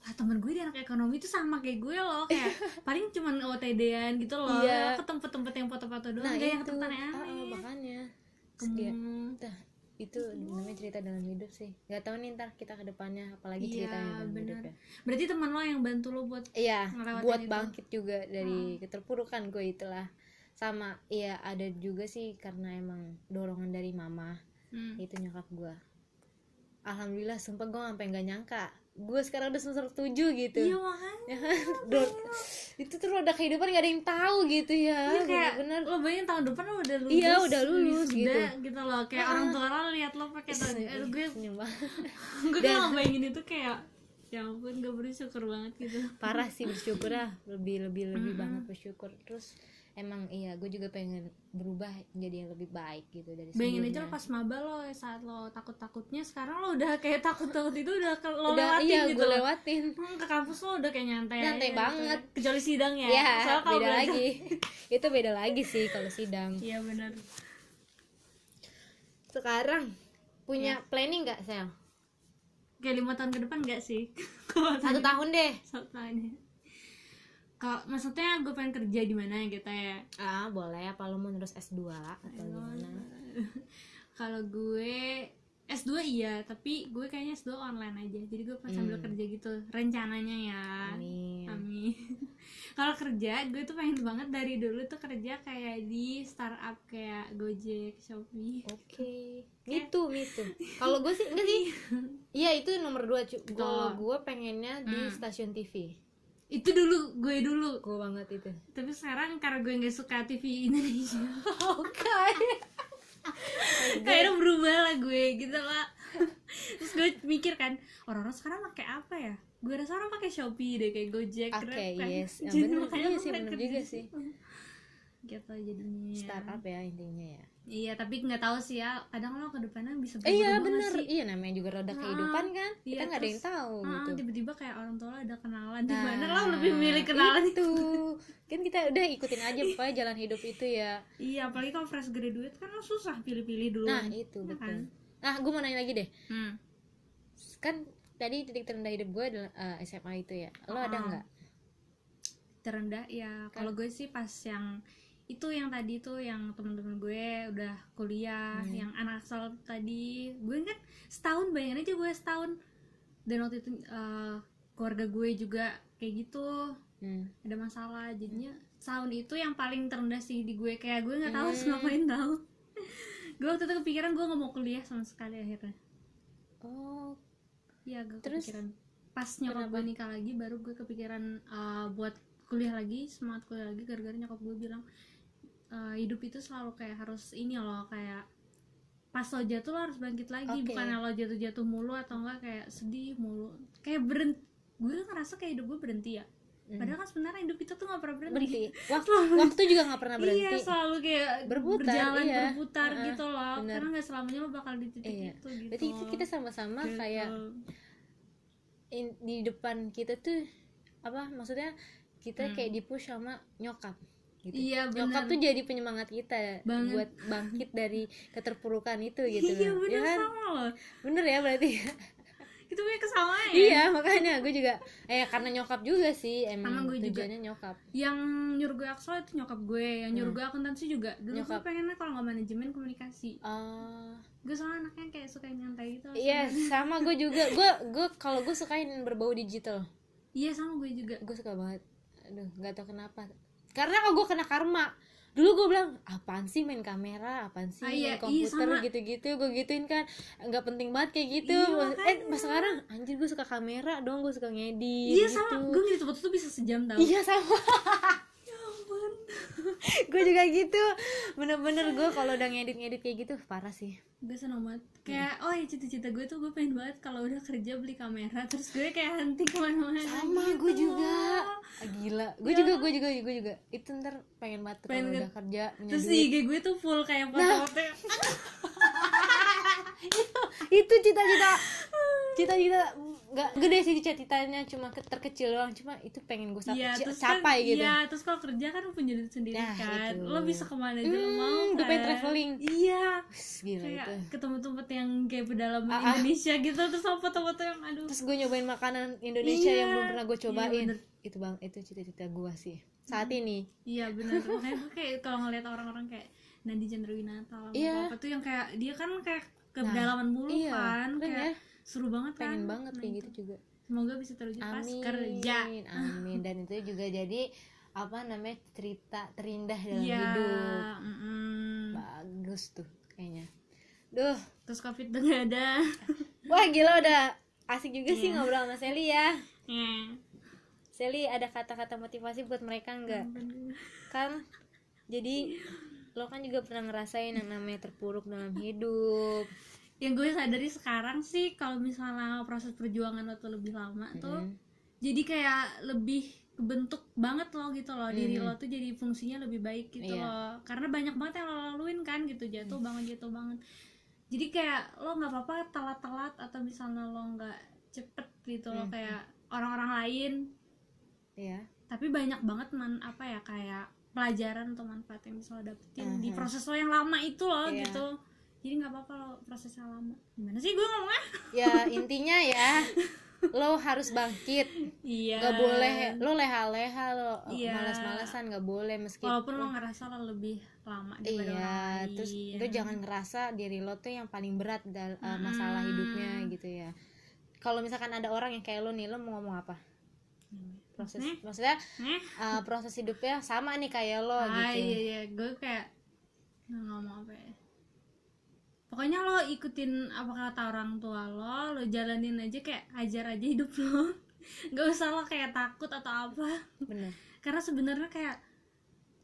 lah temen gue di anak ekonomi tuh sama kayak gue loh kayak paling cuman OTD-an gitu loh Iya. ke tempat-tempat yang foto-foto doang nah yang itu tempat Ah, ah, aneh-aneh makanya Hmm. itu namanya cerita dalam hidup sih nggak tahu nih ntar kita ke depannya apalagi Iya, ceritanya dalam benar. hidup ya berarti teman lo yang bantu lo buat iya buat itu. Hmm. bangkit juga dari keterpurukan gue itulah sama iya ada juga sih karena emang dorongan dari mama hmm, itu nyokap gue alhamdulillah sumpah gue sampai nggak nyangka gue sekarang udah semester 7 gitu. Iya makanya. Ya kan? Do- itu tuh roda kehidupan gak ada yang tahu gitu ya Iya, kayak bener lo bayangin tahun depan lo udah lulus. Iya, udah lulus, wisuda, gitu. gitu loh. Kayak Ah. orang tua lo lihat lo pakai tahun aduh gue gue tuh ngebayangin itu kayak ya ampun gak bersyukur banget gitu. Parah sih bersyukur lah. Lebih lebih lebih Mm-mm. banget bersyukur. Terus emang iya gue juga pengen berubah menjadi yang lebih baik gitu dari bayangin aja lo pas maba lo saat lo takut takutnya sekarang lo udah kayak takut takut itu udah ke, lo udah lewatin iya gitu gue lewatin. Hmm, ke kampus lo udah kayak nyantai Nyantai aja banget. gitu. kecuali sidang ya. Ya Soalnya kalau beda belajar- lagi. Itu beda lagi sih kalau sidang. Iya benar. Sekarang punya planning nggak sel? Kayak lima tahun ke depan gak sih? Satu tahun deh. Satu tahun ya kalau maksudnya gue pengen kerja di mana gitu ya ah boleh apa lo mau terus S2 atau gimana kalau gue S2 iya tapi gue kayaknya S2 online aja jadi gue pas sambil Hmm. kerja gitu rencananya ya amin Amin. Kalau kerja, gue tuh pengen banget dari dulu tuh kerja kayak di startup kayak Gojek, Shopee. Oke, gitu, gitu. Kalau gue sih enggak sih. Iya itu nomor dua. cu. Kalau gue pengennya di Hmm. stasiun TV. Itu dulu gue dulu. Gue banget itu. Tapi sekarang karena gue nggak suka TV Indonesia, Oke. kayaknya berubah lah gue gitu lah. Terus gue mikir kan, orang-orang sekarang pakai apa ya? Gue rasa orang pakai Shopee deh kayak Gojek, Oke, Grab kan. yes. Jadi bener. makanya Iya sih, bener juga sih. Gitu jadinya. Startup ya intinya ya. Iya, tapi nggak tahu sih ya. Kadang lo ke depannya bisa Eh, iya berubah bener. sih. Iya namanya juga roda kehidupan kan. Iya, Kita nggak ada yang tahu Ah, gitu. tiba-tiba kayak orang tua lo ada kenalan di Nah, mana lo lebih milih kenalan itu. Kan kita udah ikutin aja pokoknya jalan hidup itu ya. iya apalagi kalau fresh graduate kan lo susah pilih-pilih dulu Nah itu Iya betul. kan? Nah gue mau nanya lagi deh. hmm. Kan tadi titik terendah hidup gue adalah eh, SMA itu ya. Lo ada Ah. nggak? terendah ya kalau gue sih pas yang itu yang tadi tuh yang teman-teman gue udah kuliah Hmm. yang anak asal tadi gue kan setahun bayangin aja gue setahun dan waktu itu eh, keluarga gue juga kayak gitu Hmm. ada masalah jadinya tahun itu yang paling terendah sih di gue kayak gue nggak tahu Hmm. ngapain tahu gue waktu itu kepikiran gue nggak mau kuliah sama sekali akhirnya Oh Iya gue Terus? kepikiran pas nyokap Kenapa? gue nikah lagi baru gue kepikiran uh, buat kuliah lagi semangat kuliah lagi gara-gara nyokap gue bilang uh, hidup itu selalu kayak harus ini loh kayak pas lo jatuh lo harus bangkit lagi Oke. bukannya lo jatuh-jatuh mulu atau enggak kayak sedih mulu kayak berhenti gue ngerasa kayak hidup gue berhenti ya Hmm. padahal kan sebenarnya hidup kita tuh nggak pernah berhenti, berhenti waktu waktu juga nggak pernah berhenti Iya selalu kayak Berputar, berjalan iya. berputar Heeh, gitu loh bener. karena nggak selamanya lo bakal di titik Iya. itu gitu berarti itu kita sama-sama Gitu. kayak in- di depan kita tuh apa maksudnya kita Hmm. kayak dipush sama nyokap gitu. Iya, nyokap bener. tuh jadi penyemangat kita Banget. buat bangkit dari keterpurukan itu gitu iya loh. bener ya kan sama loh bener ya berarti itu punya kesamaan ya iya makanya gue juga eh karena nyokap juga sih Sama emang gue juga. tujuannya nyokap yang nyuruh gue aksol itu nyokap gue yang nyuruh Hmm. gue akuntansi juga dulu Nyokap. gue pengennya kalau nggak manajemen komunikasi Ah, gue soalnya anaknya kayak suka yang nyantai gitu iya sama gue juga gue gue kalau gue sukain berbau digital iya sama gue juga gue suka banget aduh nggak tau kenapa karena kalau gue kena karma. Dulu gue bilang apaan sih main kamera? Apaan sih Ah, iya, main iya, komputer? sama. gitu-gitu. Gue gituin kan. Nggak penting banget kayak gitu. Iya, eh pas sekarang anjir gue suka kamera dong gue suka ngedit iya gitu. sama gue ngedit foto tuh bisa sejam tau. Iya sama gue juga gitu. Bener-bener gue kalau udah ngedit-ngedit kayak gitu parah sih. Gue seneng banget. Kayak oh ya cita-cita gue tuh gue pengen banget kalau udah kerja beli kamera. Terus gue kayak hunting ke mana-mana. Sama gitu gue juga. Ah, gila. Gue Ya. juga gue juga gue juga. Itu ntar pengen banget Pengen kalau udah kerja terus di IG gue tuh full kayak foto-foto. Itu cita-cita cita-cita nggak gede sih cita-citanya cuma ke- terkecil doang cuma itu pengen gue Iya, capai, terus kan, capai gitu Iya, terus kalau kerja kan punya duit sendiri Nah, kan. itu. Lo bisa ke mana aja lo Hmm, mau gue pengen kan. traveling. Iya. Gila Kayak itu ketemu tempat yang kayak pedalaman Ah, ah. Indonesia gitu terus sama foto-foto yang aduh. terus gue nyobain makanan Indonesia Iya. yang belum pernah gue Iya, cobain bener. itu bang itu cita-cita gue sih saat ini Iya benar. Makanya gue kayak kalau ngeliat orang-orang kayak Nadi Chandrawinata Iya. apa tuh yang kayak dia kan kayak ke Nah, pedalaman mulu iya, kan kayak ya. Seru banget kan? pengen banget Nah, kayak itu. gitu juga. Semoga bisa terwujud pas amin kerja. amin. Dan itu juga jadi apa namanya cerita terindah dalam Iya, hidup. mm-mm. bagus tuh kayaknya. Duh. Terus covid udah gak ada. Wah gila udah asik juga sih Iya. ngobrol sama Sally ya. Eh, Sally ada kata-kata motivasi buat mereka nggak? Kan jadi lo kan juga pernah ngerasain yang namanya terpuruk dalam hidup yang gue sadari sekarang sih kalau misalnya proses perjuangan waktu lebih lama tuh Mm. jadi kayak lebih kebentuk banget loh gitu loh diri lo tuh jadi fungsinya lebih baik gitu Iya. loh karena banyak banget yang lo laluin kan gitu jatuh banget jatuh banget jadi kayak lo nggak apa-apa telat-telat atau misalnya lo nggak cepet gitu loh Mhm. kayak orang-orang lain Iya. tapi banyak banget man apa ya kayak pelajaran atau manfaat yang bisa lo dapetin di Mhm. proses lo yang lama itu loh Iya. gitu jadi nggak apa-apa lo prosesnya lama. Gimana sih gue ngomongnya? Ya intinya ya lo harus bangkit. Iya. Nggak boleh lo leha-leha lo Iya. malas-malasan nggak boleh meskipun walaupun lo ngerasa lo lebih lama daripada iya orang lain. terus lo jangan ngerasa diri lo tuh yang paling berat dal uh, masalah Mm-mm. hidupnya gitu ya. Kalau misalkan ada orang yang kayak lo nih lo mau ngomong apa? Proses Nih. maksudnya eh uh, proses hidupnya sama nih kayak lo ah gitu iya iya. Gue kayak nggak ngomong apa ya pokoknya lo ikutin apa kata orang tua lo lo jalanin aja kayak ajar aja hidup lo. Nggak usah lo kayak takut atau apa. Bener. Karena sebenarnya kayak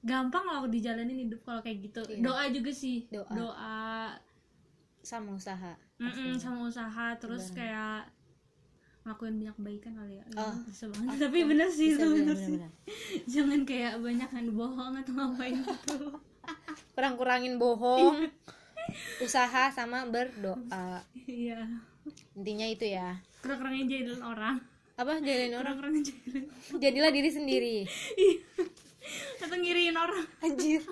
gampang lo dijalanin hidup kalau kayak gitu. Iya. doa juga sih. Doa. doa. Sama usaha. Mm-mm, sama usaha terus Bener. kayak ngelakuin banyak kebaikan kali ya. Oh. bisa banget. tapi bener sih Bisa, itu bener, sih. bener. jangan kayak banyak yang bohong atau ngapain gitu. Kurang-kurangin bohong usaha sama berdoa. Iya. Intinya itu ya. Kurang-kurangnya jahilin orang. Apa jalin orang? Kurang-kurangnya jahilin jadilah diri sendiri. Atau ngiriin orang. Anjir.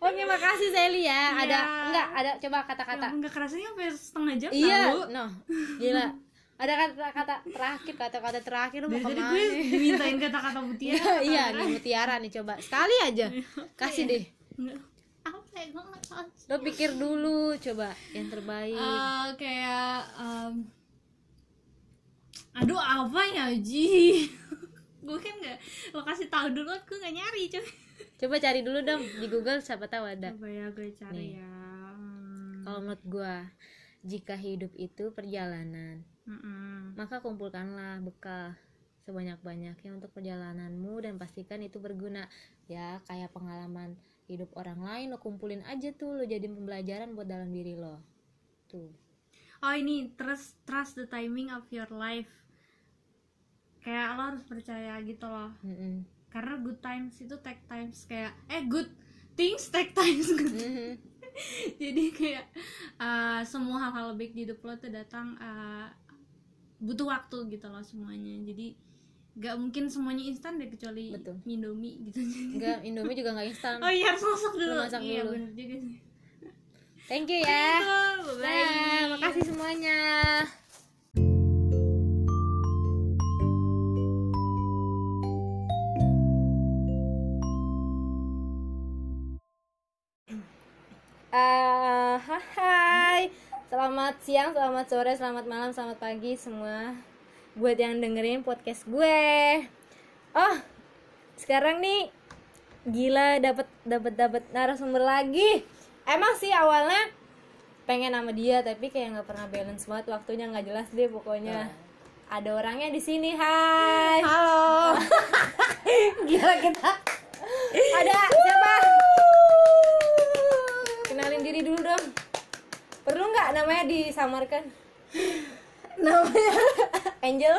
Oke makasih Sally ya. Ada Iya. enggak ada coba kata-kata. Ya, nggak kerasanya sampai setengah jam iya tahu. no. Gila. Ada kata-kata terakhir kata-kata terakhir lu mau ke mana gue dimintain kata-kata mutiara iya nih mutiara nih coba. Sekali aja. Kasih deh apa ya? Gue nggak tahu lo pikir dulu coba yang terbaik. Eh, kayak em, aduh apa ya Ji? Gue kan nggak lo kasih tahu dulu gue nggak nyari coy. Coba cari dulu dong di Google siapa tahu ada. Apa ya gue cari Nih. ya. Hmm, kalau menurut gua jika hidup itu perjalanan mm-mm. maka kumpulkanlah bekal sebanyak-banyaknya untuk perjalananmu dan pastikan itu berguna. Ya kayak pengalaman hidup orang lain lo kumpulin aja tuh lo jadi pembelajaran buat dalam diri lo. Tuh. Oh ini trust trust the timing of your life. Kayak lo harus percaya gitu loh. Mm-mm. karena good times itu take times kayak eh good things take times. Mhm. jadi kayak uh, semua hal-hal baik di hidup lo tuh datang uh, butuh waktu gitu loh semuanya. Jadi gak mungkin semuanya instan deh kecuali Betul. Indomie gitu. Enggak Indomie juga nggak instan. Oh iya harus masak dulu. Masak iya dulu. bener juga sih. Thank you ya. Bye. Dah, makasih semuanya. Eh, hai. Selamat siang, selamat sore, selamat malam, selamat pagi semua Buat yang dengerin podcast gue. Oh, sekarang nih Gila dapet dapet dapet narasumber lagi. Emang sih awalnya pengen sama dia tapi kayak nggak pernah balance banget waktunya nggak jelas deh pokoknya. Ada orangnya di sini hai. Halo. Gila kita. Ada siapa? Kenalin diri dulu dong. Perlu nggak namanya disamarkan? Namanya Angel.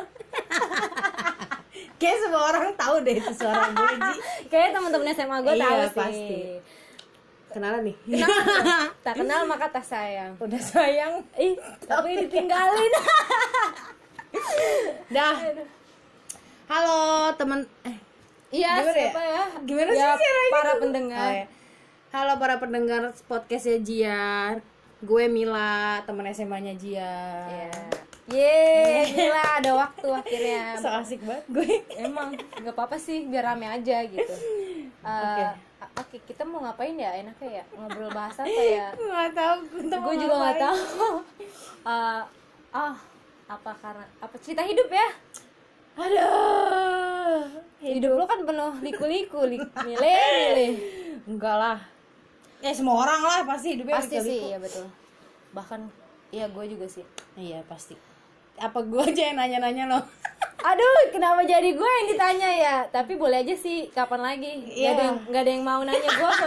Kayak semua orang tahu deh itu suara gue Ji. Kayaknya teman-teman SMA gue Iya, tahu sih. pasti. Kenalan nih. Tak kenal maka tak sayang. Udah sayang? Ih tapi ditinggalin. Dah. Halo teman Eh iya Gimana ya? siapa ya? Gimana Ya, sih caranya para pendengar. Oh, ya. Halo para pendengar podcastnya Jian Gue Mila, teman SMA-nya Jian Iya. Yeay, gila ada waktu akhirnya. So asik banget gue. Emang nggak apa-apa sih, biar rame aja gitu. Eh, Oke. a- oke kita mau ngapain ya? Enaknya ya ngobrol bahasa apa ya? Nggak tahu gue juga nggak tahu. Eh, ah apa karena apa cerita hidup ya? Aduh. Hidup. Lo kan penuh liku-liku lik milih milih enggak lah. Ya semua orang lah pasti hidupnya pasti liku-liku. sih ya betul. Bahkan ya gue juga sih. Iya pasti apa gue aja yang nanya-nanya loh aduh kenapa jadi gue yang ditanya ya? Tapi boleh aja sih kapan lagi? Nggak Iya. ada yang nggak ada yang mau nanya gue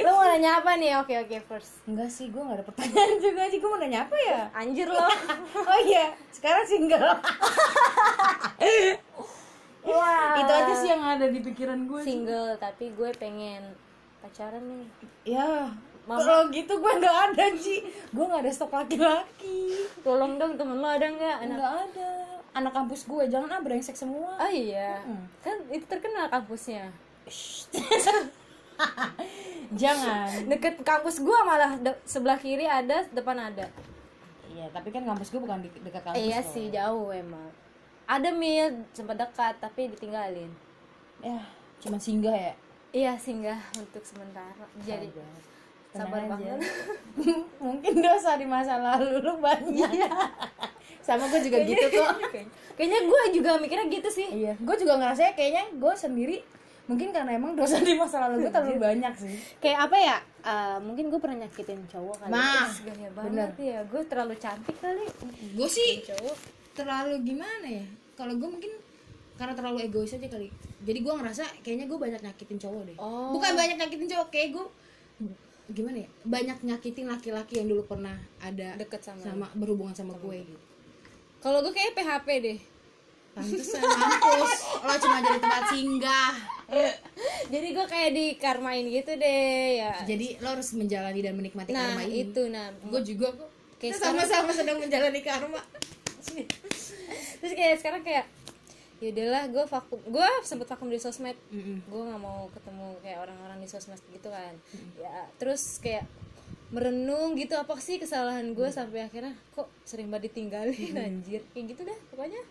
lo mau nanya apa nih? Oke oke first. Enggak sih gue nggak ada pertanyaan juga sih. Gue mau nanya apa ya? Anjir lo. Oh iya sekarang single. Wah. Itu aja sih yang ada di pikiran gue single tapi gue pengen pacaran nih. Ya Mama. kalau gitu gue nggak ada Ji. Gue nggak ada stok laki-laki. Tolong dong temen lo ada nggak? Anak nggak ada. Anak kampus gue jangan ah brengsek semua. Oh iya. Mm. kan itu terkenal kampusnya. Jangan. Deket kampus gue malah de- sebelah kiri ada depan ada. Iya tapi kan kampus gue bukan di dekat kampus iya loh. sih jauh emang. Ada mil sempat dekat tapi ditinggalin. Ya cuman singgah ya? Iya singgah untuk sementara. Jadi sabar banget. mungkin dosa di masa lalu lu banyak. Sama gue juga gitu kok. kayaknya. Gue juga mikirnya gitu sih. Iya. Gue juga ngerasa kayaknya gue sendiri mungkin karena emang dosa di masa lalu gue terlalu banyak sih. Kayak apa ya? Eh, mungkin gue pernah nyakitin cowok kali. Nah, Ih, gaya banget ya. Gue terlalu cantik kali. Gue sih cowok. terlalu gimana ya? Kalau gue mungkin karena terlalu egois aja kali. Jadi gue ngerasa kayaknya gue banyak nyakitin cowok deh. Oh. bukan banyak nyakitin cowok kayak gue gimana ya banyak nyakitin laki-laki yang dulu pernah ada Deket sama sama berhubungan sama gue gitu. Kalau gue kayak PHP deh. Pantesan mampus. Lo cuma jadi tempat singgah. Jadi gue kayak dikarmain gitu deh ya. Jadi lo harus menjalani dan menikmati nah karma ini. itu nah. Gue juga kok. Kita sama-sama sedang menjalani karma. Terus kayak sekarang kayak yaudahlah gue vakum gue sempet vakum di sosmed. Gue nggak mau ketemu kayak orang-orang di sosmed gitu kan. Ya terus kayak merenung gitu apa sih kesalahan gue sampai akhirnya kok sering banget ditinggalin anjir. Kayak gitu dah pokoknya.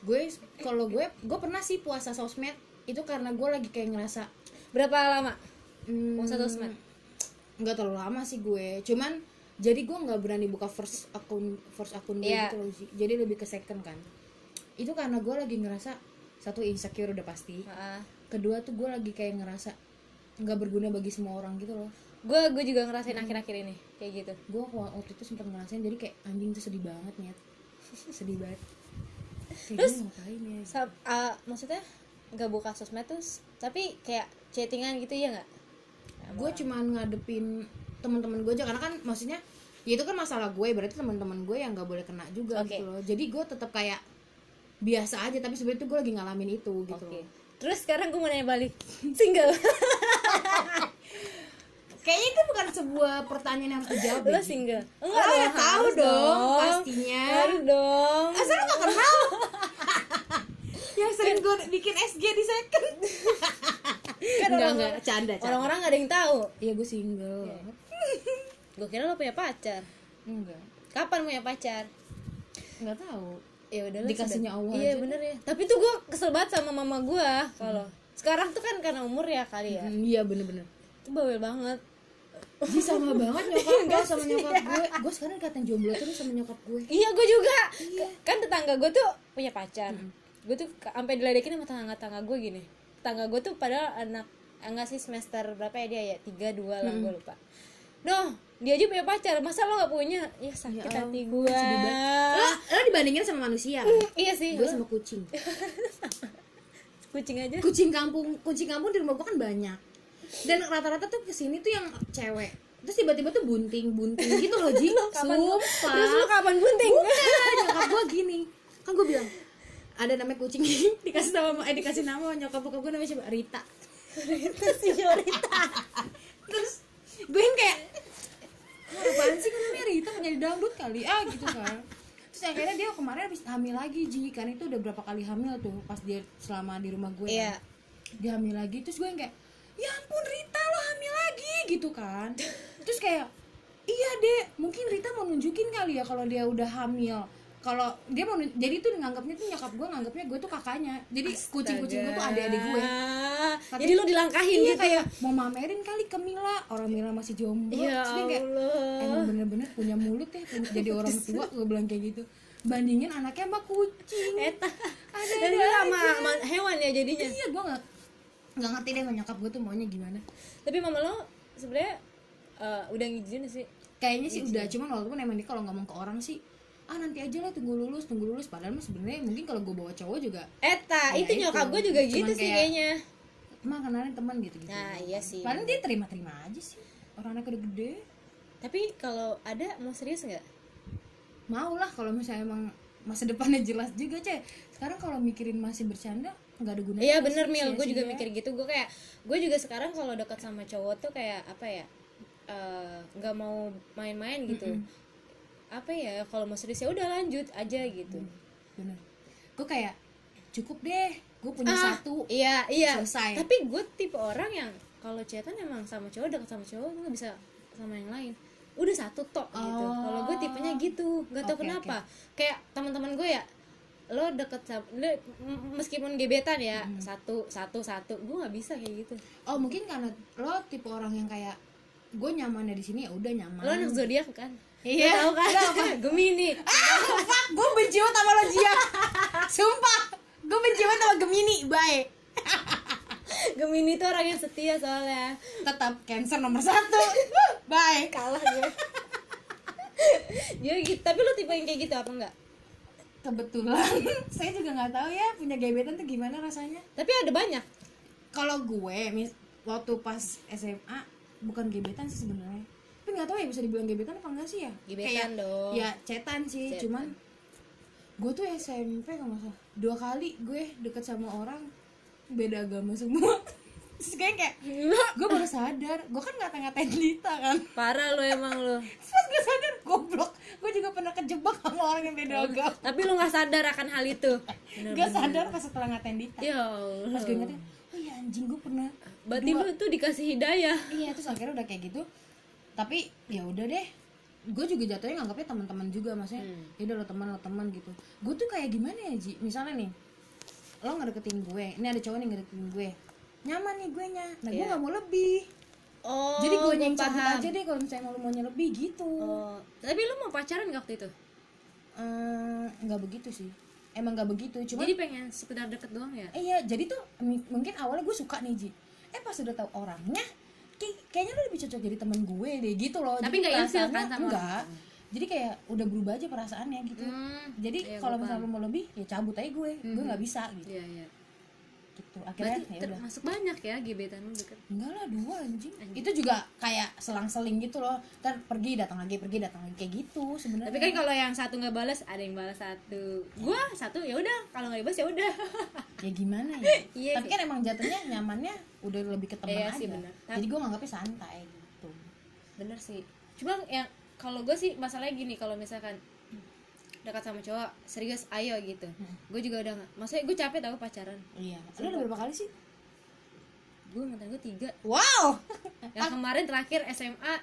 Gue kalau gue gue pernah sih puasa sosmed. Itu karena gue lagi kayak ngerasa berapa lama? Hmm, puasa sosmed? nggak terlalu lama sih gue. Cuman jadi gue nggak berani buka first akun first akun gue Iya. gitu loh sih. Jadi lebih ke second kan itu karena gue lagi ngerasa satu insecure udah pasti. Heeh. kedua tuh gue lagi kayak ngerasa nggak berguna bagi semua orang gitu loh. Gue gue juga ngerasain akhir-akhir ini kayak gitu. Gue waktu itu sempat ngerasain jadi kayak anjing tuh sedih banget nyet. Sedih banget. Terus ngapain ya? Sa- ah, maksudnya nggak buka sosmed tuh s- tapi kayak chattingan gitu ya nggak? Gue cuman ngadepin teman-teman gue aja karena kan maksudnya ya itu kan masalah gue berarti teman-teman gue yang nggak boleh kena juga Oke. gitu loh. Jadi gue tetap kayak biasa aja tapi sebenarnya gue lagi ngalamin itu gitu. Loh terus sekarang gue mau nanya balik. Single. Kayaknya itu bukan sebuah pertanyaan yang harus dijawab lo deh, Ji. single Ah, ya tahu harus dong, pastinya. harus dong. Asal lo gak kenal. Yang sering gue bikin SG di second. Kan enggak enggak. canda canda. Orang-orang gak ada yang tahu. Iya gue single. Gue kira lo punya pacar. Enggak. Kapan punya pacar? Enggak tahu ya udah Dikasihnya Allah iya aja. bener ya. Tapi tuh gue kesel banget sama mama gue kalau sekarang tuh kan karena umur ya kali ya. Hmm, iya bener-bener. Itu bawel banget. Ji sama banget nyokap gue sama nyokap gue Gue sekarang dikatain jomblo terus sama nyokap gue iya gue juga. Kan tetangga gue tuh punya pacar. Gue tuh sampai diledekin sama tetangga-tetangga gue gini. Tetangga gue tuh padahal anak enggak sih semester berapa ya dia ya? Tiga dua lah gue lupa noh dia aja punya pacar. Masa lo gak punya? Ya sakit Ya hati gue. Lo, lo dibandingin sama manusia kan? iya sih. Gue sama kucing. Kucing aja. Kucing kampung Kucing kampung di rumah gue kan banyak. Dan rata-rata tuh ke sini tuh yang cewek. Terus tiba-tiba tuh bunting-bunting gitu loh Ji. Kapan- Sumpah. terus lu kapan bunting? Bukan, nyokap gue gini. Kan gue bilang ada namanya kucing dikasih nama eh dikasih nama nyokap bokap gue namanya siapa? Rita. Itu sih Rita. Terus gue yang kayak "Ah, apaan sih kan namanya Rita menjadi dangdut kali ah gitu kan terus akhirnya dia kemarin habis hamil lagi Ji karena itu udah berapa kali hamil tuh pas dia selama di rumah gue Iya. kan. dia hamil lagi terus gue yang kayak ya ampun Rita lo hamil lagi gitu kan terus kayak iya deh mungkin Rita mau nunjukin kali ya kalau dia udah hamil kalau dia mau jadi tuh nganggapnya tuh nyokap gue nganggapnya gue tuh kakaknya. Jadi kucing-kucing gue tuh adik-adik gue Tapi- jadi lu dilangkahin iya gitu? kayak mau mamerin kali ke Mila. Orang Mila masih jomblo. Ya Terus dia kayak emang bener-bener punya mulut ya jadi orang tua gue bilang kayak gitu. Bandingin anaknya sama kucing. Eta. ada dan lu sama, sama hewan ya jadinya? Iya gue nggak nggak ngerti deh nyokap gue tuh maunya gimana. Tapi mama lo sebenarnya eh, udah ngizinin sih? Kayaknya sih udah cuman walaupun emang dia kalau ngomong ke orang sih ah nanti aja lah tunggu lulus tunggu lulus. Padahal mah sebenarnya mungkin kalau gue bawa cowok juga Eta, Ya itu itu. nyokap gue juga Cuman gitu sih kayak- kayaknya. Mah kenalin teman gitu gitu nah iya sih. Paling dia terima-terima aja sih. Orang anak udah gede. Tapi kalau ada mau serius nggak? Mau lah kalau misalnya emang masa depannya jelas juga cek. Sekarang kalau mikirin masih bercanda nggak ada gunanya Iya bener Mil, gue juga sia-sia. mikir gitu. Gue kayak, gue juga sekarang kalau dekat sama cowok tuh kayak apa ya eh, nggak mau main-main gitu Apa ya, kalau mau serius ya udah lanjut aja gitu. Bener. Gue kayak cukup deh gue punya Ah, satu Iya, iya. Selesai. Tapi gue tipe orang yang kalau chatan emang sama cowok dekat sama cowok gue bisa sama yang lain. Udah satu tok gitu. Kalau gue tipenya gitu nggak tahu Oke, kenapa. kayak teman-teman gue ya lo deket sama lo, meskipun gebetan ya satu satu satu gue nggak bisa kayak gitu. Oh mungkin karena lo tipe orang yang kayak gue nyamannya di sini ya udah nyaman. Lo anak zodiak kan Iya. Lo tahu kan? Gemini ah fuck. Gue benci banget sama lo Jia. Sumpah. Gue benci banget sama Gemini bye. Gemini tuh orang yang setia soalnya. Tetap cancer nomor satu. Bye. Kalah gue dia gitu. Tapi lo tipe yang kayak gitu apa enggak? Kebetulan. Saya juga nggak tahu ya punya gebetan tuh gimana rasanya. Tapi ada banyak. Kalau gue mis waktu pas SMA bukan gebetan sih sebenarnya tapi nggak tahu ya bisa dibilang gebetan apa enggak sih ya? Gebetan dong. ya cetan sih Cetan. cuman gue tuh SMP kalau nggak salah. Dua kali gue deket sama orang beda agama semua. Terus kayak kayak gue baru sadar gue kan ngata-ngatain Dita kan. Parah lo emang lo terus gue sadar goblok. Gue juga pernah kejebak sama orang yang beda agama. Tapi lo nggak sadar akan hal itu. Gue sadar pas setelah ngatain Dita ya pas gue ngatain oh iya anjing gue pernah berarti lo tuh dikasih hidayah. Iya terus akhirnya udah kayak gitu tapi ya udah deh. Gue juga jatuhnya nganggapnya teman-teman juga maksudnya ya udah lo teman lo teman gitu. Gue tuh kayak gimana ya Ji? Misalnya nih lo ngedeketin gue ini ada cowok nih ngedeketin gue nyaman nih gue nya. Nah gue Iya. nggak mau lebih. Oh jadi gue yang cabut aja deh kalau misalnya mau maunya lebih gitu. Oh tapi lo mau pacaran nggak waktu itu? Eh, nggak begitu sih. Emang nggak begitu cuma jadi pengen sekedar deket doang ya? Eh, iya jadi tuh mungkin awalnya gue suka nih Ji. Eh pas udah tahu orangnya kayak- kayaknya lo lebih cocok jadi teman gue deh gitu loh. Tapi nggak ilfil kan sama enggak. Jadi kayak udah berubah aja perasaannya gitu. Hmm, jadi iya, kalau misalnya lo mau lebih ya cabut aja gue. Gue nggak bisa gitu. Iya iya gitu akhirnya berarti ya udah. termasuk banyak ya gebetan lo deket. Enggak lah dua anjing. Itu juga kayak selang-seling gitu loh. Ntar pergi datang lagi pergi datang lagi. Kayak gitu sebenarnya. Tapi kan kalau yang satu nggak balas ada yang balas satu. Gua satu ya udah. Kalau nggak dibalas ya udah. Ya gimana ya? Iya. Tapi kan emang jatuhnya nyamannya udah lebih ke teman Iya aja. sih, bener. jadi gue nganggapnya santai gitu. Bener sih. Cuma yang kalau gue sih masalahnya gini kalau misalkan dekat sama cowok serius ayo gitu. Gue juga udah nggak maksudnya gue capek tau pacaran. Iya lo udah berapa kali sih? Gue mantan gue tiga. Wow! Yang kemarin terakhir SMA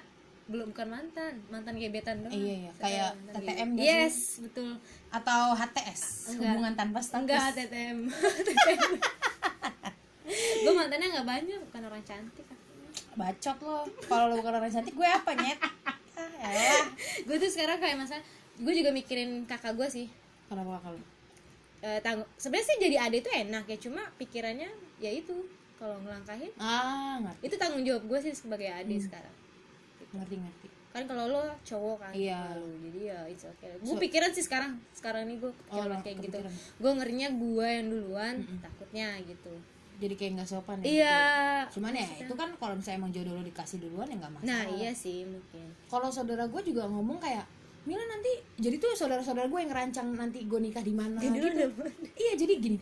belum bukan mantan mantan gebetan doang. Iya, iya. Kayak TTM nggak yes betul. Atau HTS Enggak. hubungan tanpa status. Enggak TTM gue mantannya nggak banyak bukan orang cantik bacot lo. Kalau lo bukan orang cantik gue apa nyet? Ah, ya gue tuh sekarang kayak masa gue juga mikirin kakak gue sih. Kenapa kalau Eh, tang sebenarnya sih jadi adik itu enak ya cuma pikirannya ya itu kalau ngelangkahin ah ngerti. itu tanggung jawab gue sih sebagai adik sekarang. Ngerti ngerti. Kan kalau lo cowok kan Iya. lo, jadi ya it's okay. Gue pikiran sih sekarang sekarang nih gue Oh, pikiran lo kayak gitu. gue ngerinya gue yang duluan takutnya gitu. Jadi kayak nggak sopan ya? Iya. Gitu. cuman ya itu kan kalau misalnya emang jodoh lo dikasih duluan ya nggak masalah. Nah iya sih mungkin. Kalau saudara gue juga ngomong kayak Mila nanti jadi tuh saudara-saudara gue yang ngerancang nanti gue nikah di mana gitu. udah- iya jadi gini.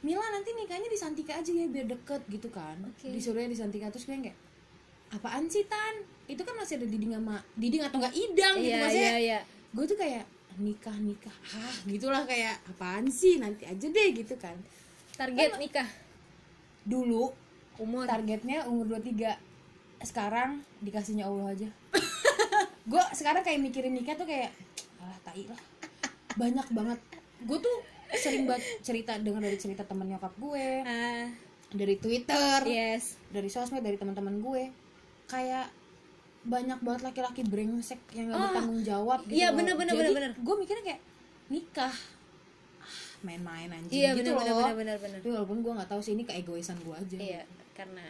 Mila nanti nikahnya di Santika aja ya biar deket gitu kan. Oke. disuruhnya di Santika. Terus gue kayak apaan sih Tan? Itu kan masih ada diding sama diding atau enggak idang gitu iya maksudnya. iya iya. Gue tuh kayak nikah nikah. Ah gitulah kayak apaan sih? Nanti aja deh gitu kan. Target nikah? Dulu umur? targetnya umur 23 sekarang dikasihnya Allah aja gue sekarang kayak mikirin nikah tuh kayak alah tai lah. Banyak banget. Gue tuh sering banget cerita dengar dari cerita temen nyokap gue ah. dari twitter yes. dari sosmed dari teman-teman gue. Kayak banyak banget laki-laki brengsek yang gak bertanggung jawab gitu iya, bener, bener, Jadi, bener, bener. gue mikirnya kayak nikah. Ah, main-main anjing iya gitu benar loh. benar benar benar tapi walaupun gue nggak tahu sih ini keegoisan gue aja. Iya karena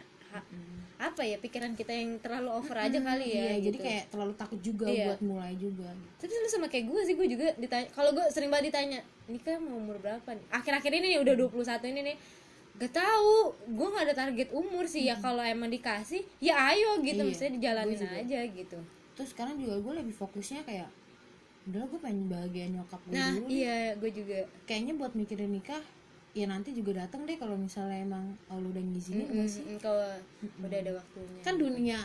apa ya pikiran kita yang terlalu over aja kali ya Iya, jadi gitu. kayak terlalu takut juga Iya. buat mulai juga. Tapi lu sama kayak gue sih gue juga ditanya kalau gue sering banget ditanya nikah mau umur berapa nih? Akhir-akhir ini nih udah 21 ini nih. Gak tahu gue nggak ada target umur sih ya kalau emang dikasih ya ayo gitu Iya, maksudnya dijalanin aja gitu. Terus sekarang juga gue lebih fokusnya kayak udah gue pengen bahagiain nyokap gue nah dulu. iya gue juga. Kayaknya buat mikirin nikah ya nanti juga datang deh kalau misalnya emang Allah udah ngizinin Mm, nggak sih? mm, kalau udah ada waktunya. Kan dunia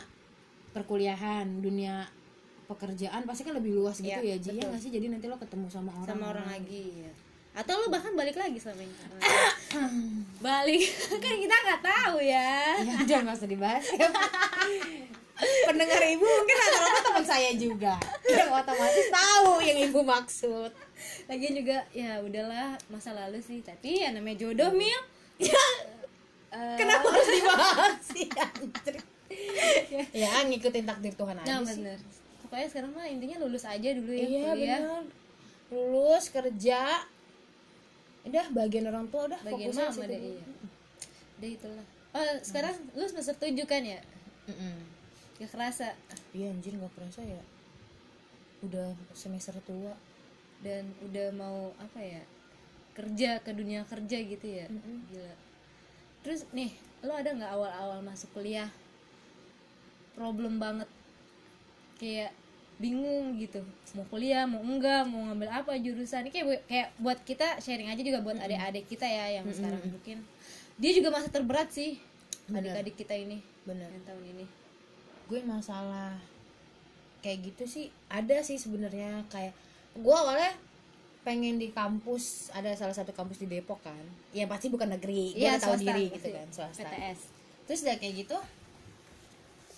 perkuliahan dunia pekerjaan pasti kan lebih luas gitu Iya, ya Ji ya nggak sih? Jadi nanti lo ketemu sama orang. Sama orang lagi ya atau lo bahkan balik lagi sama yang balik. Kan kita nggak tahu ya. Ya udah nggak usah dibahas ya. pendengar ibu mungkin rata-rata teman saya juga. Yang otomatis tahu yang ibu maksud lagian juga ya udahlah masa lalu sih. Tapi ya namanya jodoh mil. Ya eh, kenapa harus dibahas sih anjir? ya. Ngikutin takdir Tuhan aja nah sih. bener. Pokoknya sekarang mah intinya lulus aja dulu ya iya kuliah. benar lulus kerja. Udah bagian orang tua udah bagian fokusnya mama deh iya. Udah itulah. Oh sekarang lu semester tujuh kan ya? Mm-mm. gak kerasa. Iya anjir nggak kerasa ya. Udah semester tua dan udah mau apa ya kerja ke dunia kerja gitu ya. Gila. Terus nih lo ada nggak awal-awal masuk kuliah? Problem banget. Kayak bingung gitu. Mau kuliah mau enggak mau ngambil apa jurusan. Ini kayak bu- kayak buat kita sharing aja juga buat adik-adik kita ya yang sekarang mungkin. Dia juga masa terberat sih Bener. adik-adik kita ini bener yang tahun ini. Gue masalah kayak gitu sih ada sih sebenarnya. Kayak gue awalnya pengen di kampus ada salah satu kampus di Depok kan. Yang pasti bukan negeri gue udah tahu diri pasti. gitu kan swasta. PTS terus udah kayak gitu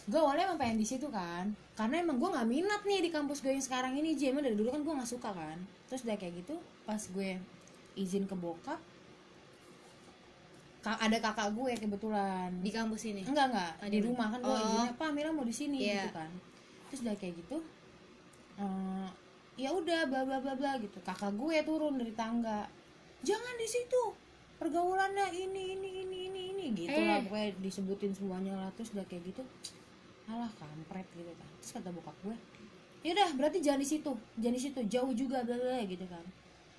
gue awalnya emang pengen di situ kan. Karena emang gue nggak minat nih di kampus gue yang sekarang ini Ji. Emang dari dulu kan gue nggak suka kan. Terus udah kayak gitu pas gue izin ke bokap ka- ada kakak gue kebetulan. Di kampus ini? Enggak enggak. Di rumah kan gue Oh. izinnya pak Mira mau di sini Iya. gitu kan. Terus udah kayak gitu eh, ya udah bla bla bla bla gitu. Kakak gue turun dari tangga. Jangan di situ. Pergaulannya ini ini ini ini ini. Gitu Eh. lah pokoknya disebutin semuanya lah. Terus udah kayak gitu alah kampret gitu kan. Terus kata bokap gue ya udah berarti jangan di situ. Jangan di situ. Jauh juga bla bla bla," gitu kan.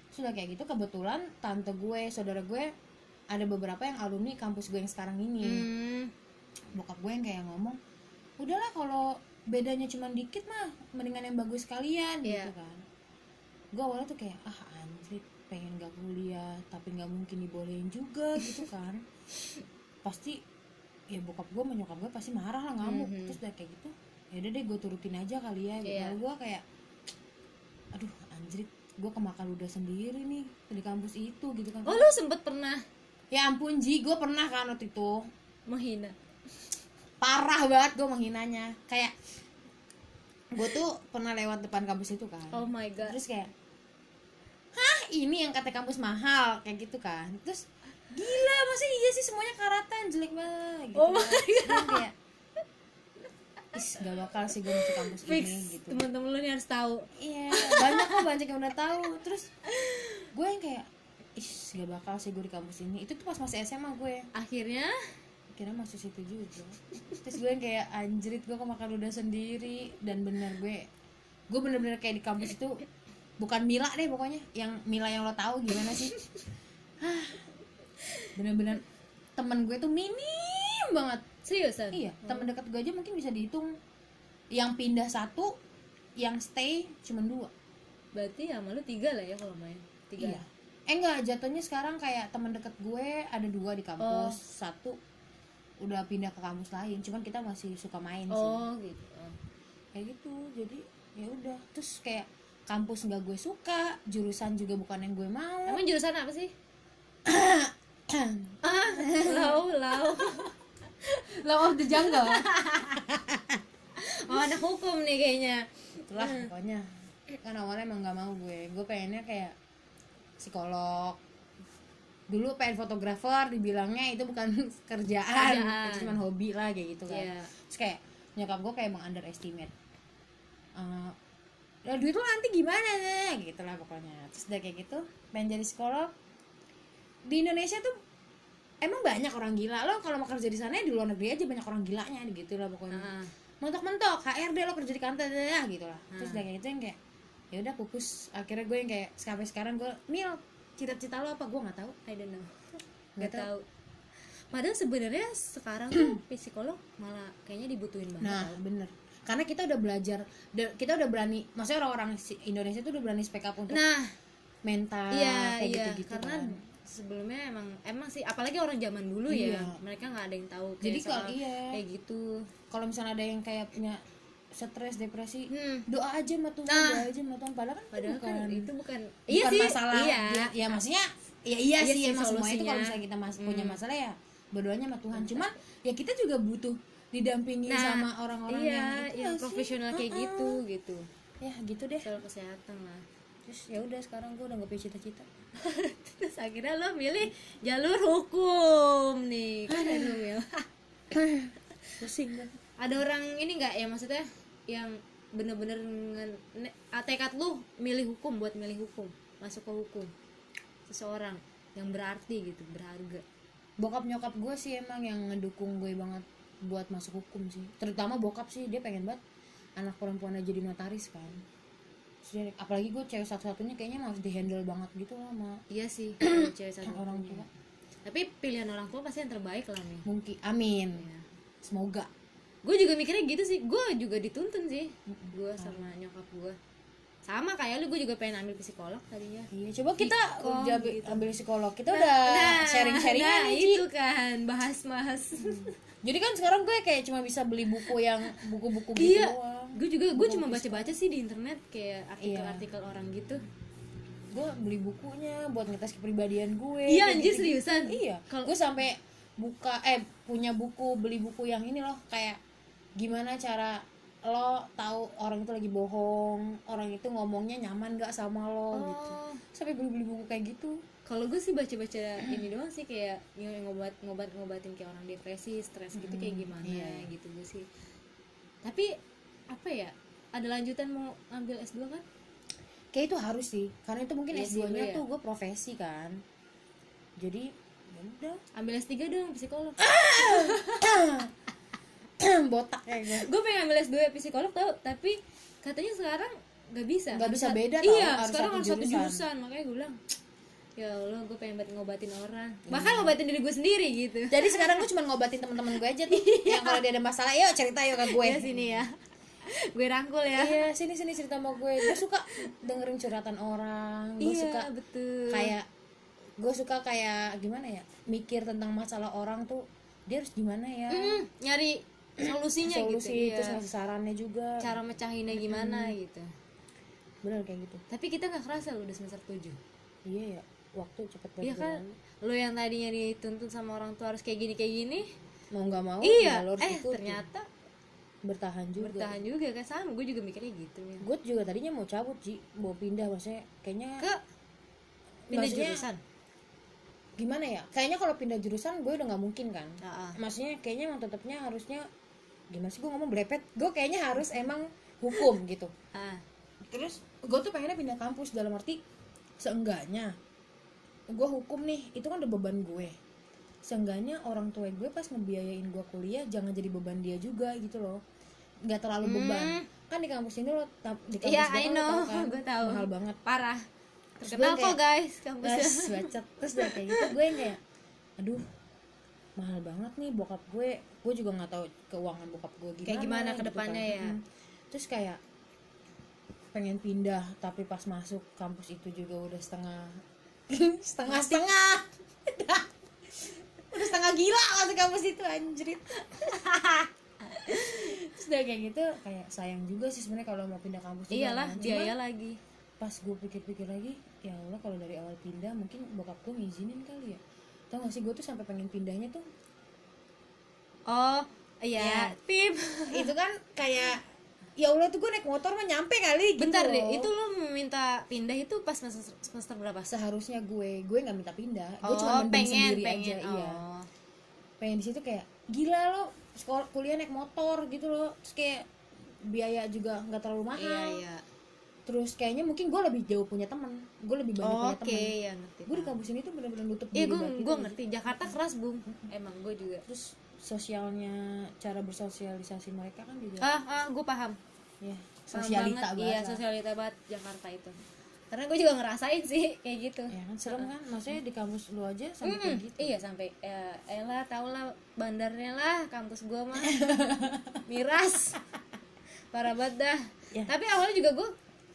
Sudah kayak gitu kebetulan tante gue saudara gue ada beberapa yang alumni kampus gue yang sekarang ini. Hmm, bokap gue yang kayak ngomong udahlah kalau bedanya cuma dikit mah mendingan yang bagus kalian Iya. gitu kan. Gue awalnya tuh kayak ah anjir pengen gak kuliah tapi nggak mungkin dibolehin juga gitu kan. Pasti ya bokap gue menyokap gue pasti marah lah ngamuk. Mhm. terus udah kayak gitu ya udah deh gue turutin aja kali ya gitu. Iya. gue kayak aduh anjir gue kemakan udah sendiri nih di kampus itu gitu kan. Oh lu sempet pernah? Ya ampun Ji gue pernah kan waktu itu. Menghina parah banget gue menghinanya. Kayak gue tuh pernah lewat depan kampus itu kan. Oh my god. Terus kayak hah ini yang kata kampus mahal kayak gitu kan. Terus gila masa iya sih semuanya karatan? Jelek banget gitu Oh kan. Dan kayak is gak bakal sih gue masuk kampus fix. ini gitu. Teman-teman lu nih harus tahu. Iya banyak kok banyak yang udah tahu. Terus gue yang kayak is gak bakal sih gue di kampus ini. Itu tuh pas masih SMA gue akhirnya kira masuk situ juga. Terus gue yang kayak anjrit gue kemakan udah sendiri. Dan bener gue gue bener-bener kayak di kampus itu bukan Mila deh pokoknya yang Mila yang lo tahu gimana sih. Hah, bener-bener temen gue tuh minim banget. Seriusan? Iya temen dekat gue aja mungkin bisa dihitung. Yang pindah satu yang stay cuma dua. Berarti sama lu tiga lah ya kalau main? Tiga. Iya. Eh enggak jatuhnya sekarang kayak teman deket gue ada dua di kampus. Satu udah pindah ke kampus lain cuman kita masih suka main sih. Oh gitu. Oh. kayak gitu jadi ya udah. Terus kayak kampus nggak gue suka jurusan juga bukan yang gue mau. Emang jurusan apa sih? Ah lau lau. Law of the jungle. Oh anak hukum nih kayaknya. Itulah pokoknya. Kan awalnya emang nggak mau gue. Gue pengennya kayak psikolog dulu pengen fotografer dibilangnya itu bukan kerjaan, Kerjaan. itu cuma hobi lah kayak gitu kan. Iya. terus kayak nyokap gue kayak emang underestimate Eh, ya duit lu nanti gimana deh gitu lah pokoknya. Terus udah kayak gitu pengen jadi psikolog. Di Indonesia tuh emang banyak orang gila. Lo kalau mau kerja di sana ya di luar negeri aja banyak orang gilanya gitu lah pokoknya. Heeh. mentok-mentok HRD lo kerja di kantor dah gitu lah. Terus udah kayak gitu yang kayak ya udah pupus akhirnya gue yang kayak sampai sekarang gue mil cita-cita lo apa? Gue nggak tahu. I don't know. Nggak tahu. padahal sebenarnya sekarang tuh psikolog malah kayaknya dibutuhin banget nah bener. Karena kita udah belajar kita udah berani maksudnya orang-orang si- Indonesia tuh udah berani speak up untuk nah. mental iya kayak iya. gitu-gitu karena kan. sebelumnya emang emang sih apalagi orang zaman dulu ya Iya. mereka nggak ada yang tahu kayak Jadi kalau- iya. kayak gitu. Kalau misalnya ada yang kayak punya stres depresi Hmm. doa aja sama Tuhan Nah. doa aja sama Tuhan. Padahal kan itu padahal bukan kan itu bukan bukan iya sih masalah iya. dia, ya maksudnya ya iya, Iya sih, sih emang semua itu kalau misalnya kita mas punya masalah ya berdoanya sama Tuhan. Cuman ya kita juga butuh didampingi Nah, sama orang-orang iya yang itu yang profesional kayak Heeh. gitu gitu. Ya gitu deh. Soal kesehatan lah. Terus ya udah sekarang gue udah gak punya cita-cita. Terus akhirnya lo milih jalur hukum nih. Keren lo Mil. Pusing ada orang ini nggak ya maksudnya yang bener-bener ah, tekad lu milih hukum buat milih hukum masuk ke hukum. Seseorang yang berarti gitu berharga. Bokap nyokap gue sih emang yang ngedukung gue banget buat masuk hukum sih. Terutama bokap sih dia pengen banget anak perempuannya jadi notaris kan. Terus apalagi gue cewek satu-satunya kayaknya harus dihandle banget gitu lah sama iya sih cewek satu orang tua. Tapi pilihan orang tua pasti yang terbaik lah nih. Mungkin amin. Ya. semoga gue juga mikirnya gitu sih gue juga dituntun sih gue sama nyokap gue sama kayak lu gue juga pengen ambil psikolog tadinya iya coba kita Ikom udah gitu. ambil psikolog kita udah sharing sharing nah nih Ci. itu kan bahas bahas jadi kan sekarang gue kayak cuma bisa beli buku yang buku-buku gitu iya gue juga gue cuma baca baca sih di internet kayak Iya. artikel-artikel orang gitu gue beli bukunya buat ngetes kepribadian gue Iya, anjir, seriusan? iya Kalau- gue sampai buka eh punya buku beli buku yang ini loh kayak gimana cara lo tahu orang itu lagi bohong orang itu ngomongnya nyaman gak sama lo gitu. Oh sampai beli beli buku kayak gitu. Kalau gue sih baca baca ini doang sih kayak yang ngobat ngobat ngobatin kayak orang depresi stres gitu kayak gimana iya. gitu gue sih. Tapi apa ya ada lanjutan mau ambil S2 kan? Kayak itu harus sih karena itu mungkin Iya sih, S2 nya ya. tuh gue profesi kan. Jadi ya udah. Ambil S3 dong psikolog botak. Kayak gue gue pengen ambil S2 psikolog tau. Tapi katanya sekarang nggak bisa. Nggak Harus bisa beda tau, iya harus sekarang harus satu jurusan. jurusan. Makanya gue bilang ya Allah gue pengen banget ngobatin orang. Bahkan ngobatin diri gue sendiri gitu. Jadi sekarang gue cuma ngobatin teman-teman gue aja tuh. Yang kalau dia ada masalah yuk cerita yuk ke gue ya sini ya. Gue rangkul ya. Iya sini sini cerita sama gue gue suka dengerin curhatan orang. Gue iya suka betul. kayak gue suka kayak gimana ya mikir tentang masalah orang tuh dia harus gimana ya? Mm, nyari solusinya solusi gitu terus iya. ngasih sarannya juga. Cara mecahinnya gimana gitu. Bener kayak gitu. Tapi kita nggak kerasa lu udah semester 7 iya ya waktu cepet banget iya kan? lu yang tadinya dituntut sama orang tua harus kayak gini kayak gini. Mau nggak mau iya. ya lo harus eh ikutin. ternyata bertahan juga. Bertahan juga kan? Sama gue juga mikirnya gitu ya. Gue juga tadinya mau cabut sih mau pindah maksudnya kayaknya ke pindah Maksudnya- jurusan? Gimana ya? Kayaknya kalau pindah jurusan gue udah nggak mungkin kan? Ah, ah. maksudnya kayaknya emang tetapnya harusnya gimana sih gue ngomong berepet gue kayaknya harus emang hukum gitu. Ah. Terus gue tuh pengennya pindah kampus dalam arti seenggaknya gue hukum nih itu kan udah beban gue. Seenggaknya orang tua gue pas ngebiayain gue kuliah jangan jadi beban dia juga gitu loh. Nggak terlalu beban. Kan di kampus ini lo di kampus Hmm. Iya, gue I kan know. tau kan Gue tahu. mahal banget. Parah. Terus terkenal gue kok guys kampusnya. Terus bacot. Terus udah kayak gitu gue yang kayak aduh mahal banget nih bokap gue gue juga nggak tahu keuangan bokap gue gimana Kayak gimana ke gitu depannya kan. ya. Mm. terus kayak pengen pindah tapi pas masuk kampus itu juga udah setengah setengah setengah udah setengah gila masuk kampus itu anjrit terus udah kayak gitu kayak sayang juga sih sebenarnya kalau mau pindah kampus juga iyalah kan. Biaya lagi pas gue pikir-pikir lagi ya Allah kalau dari awal pindah mungkin bokap gue ngizinin kali ya tau gak sih gue tuh sampai pengen pindahnya tuh oh iya. Ya. tip itu kan kayak ya Allah tuh gue naik motor mah nyampe kali gitu bentar deh itu lo meminta pindah itu pas semester, semester berapa? Seharusnya gue gue nggak minta pindah. Gue oh cuma mending pengen sendiri pengen. aja oh. iya pengen di situ kayak gila lo sekolah kuliah naik motor gitu loh. Terus kayak biaya juga nggak terlalu mahal. Iya iya terus kayaknya mungkin gue lebih jauh punya teman gue lebih banyak oke punya teman ya ngerti. Gue di kampus ini tuh bener-bener nutup iya gue gitu gue ngerti. Jakarta keras bung. Emang gue juga. Terus sosialnya cara bersosialisasi mereka kan juga ah ah gue paham. Ya sosialita banget. banget iya lah. sosialita banget Jakarta itu. Karena gue juga ngerasain sih kayak gitu. Ya kan serem kan? Maksudnya di kampus lu aja sampai Mm-mm. kayak gitu. Iya sampai ya elah tau lah bandarnya lah kampus gua mah. Miras. Parah banget dah. Ya. Tapi awalnya juga gua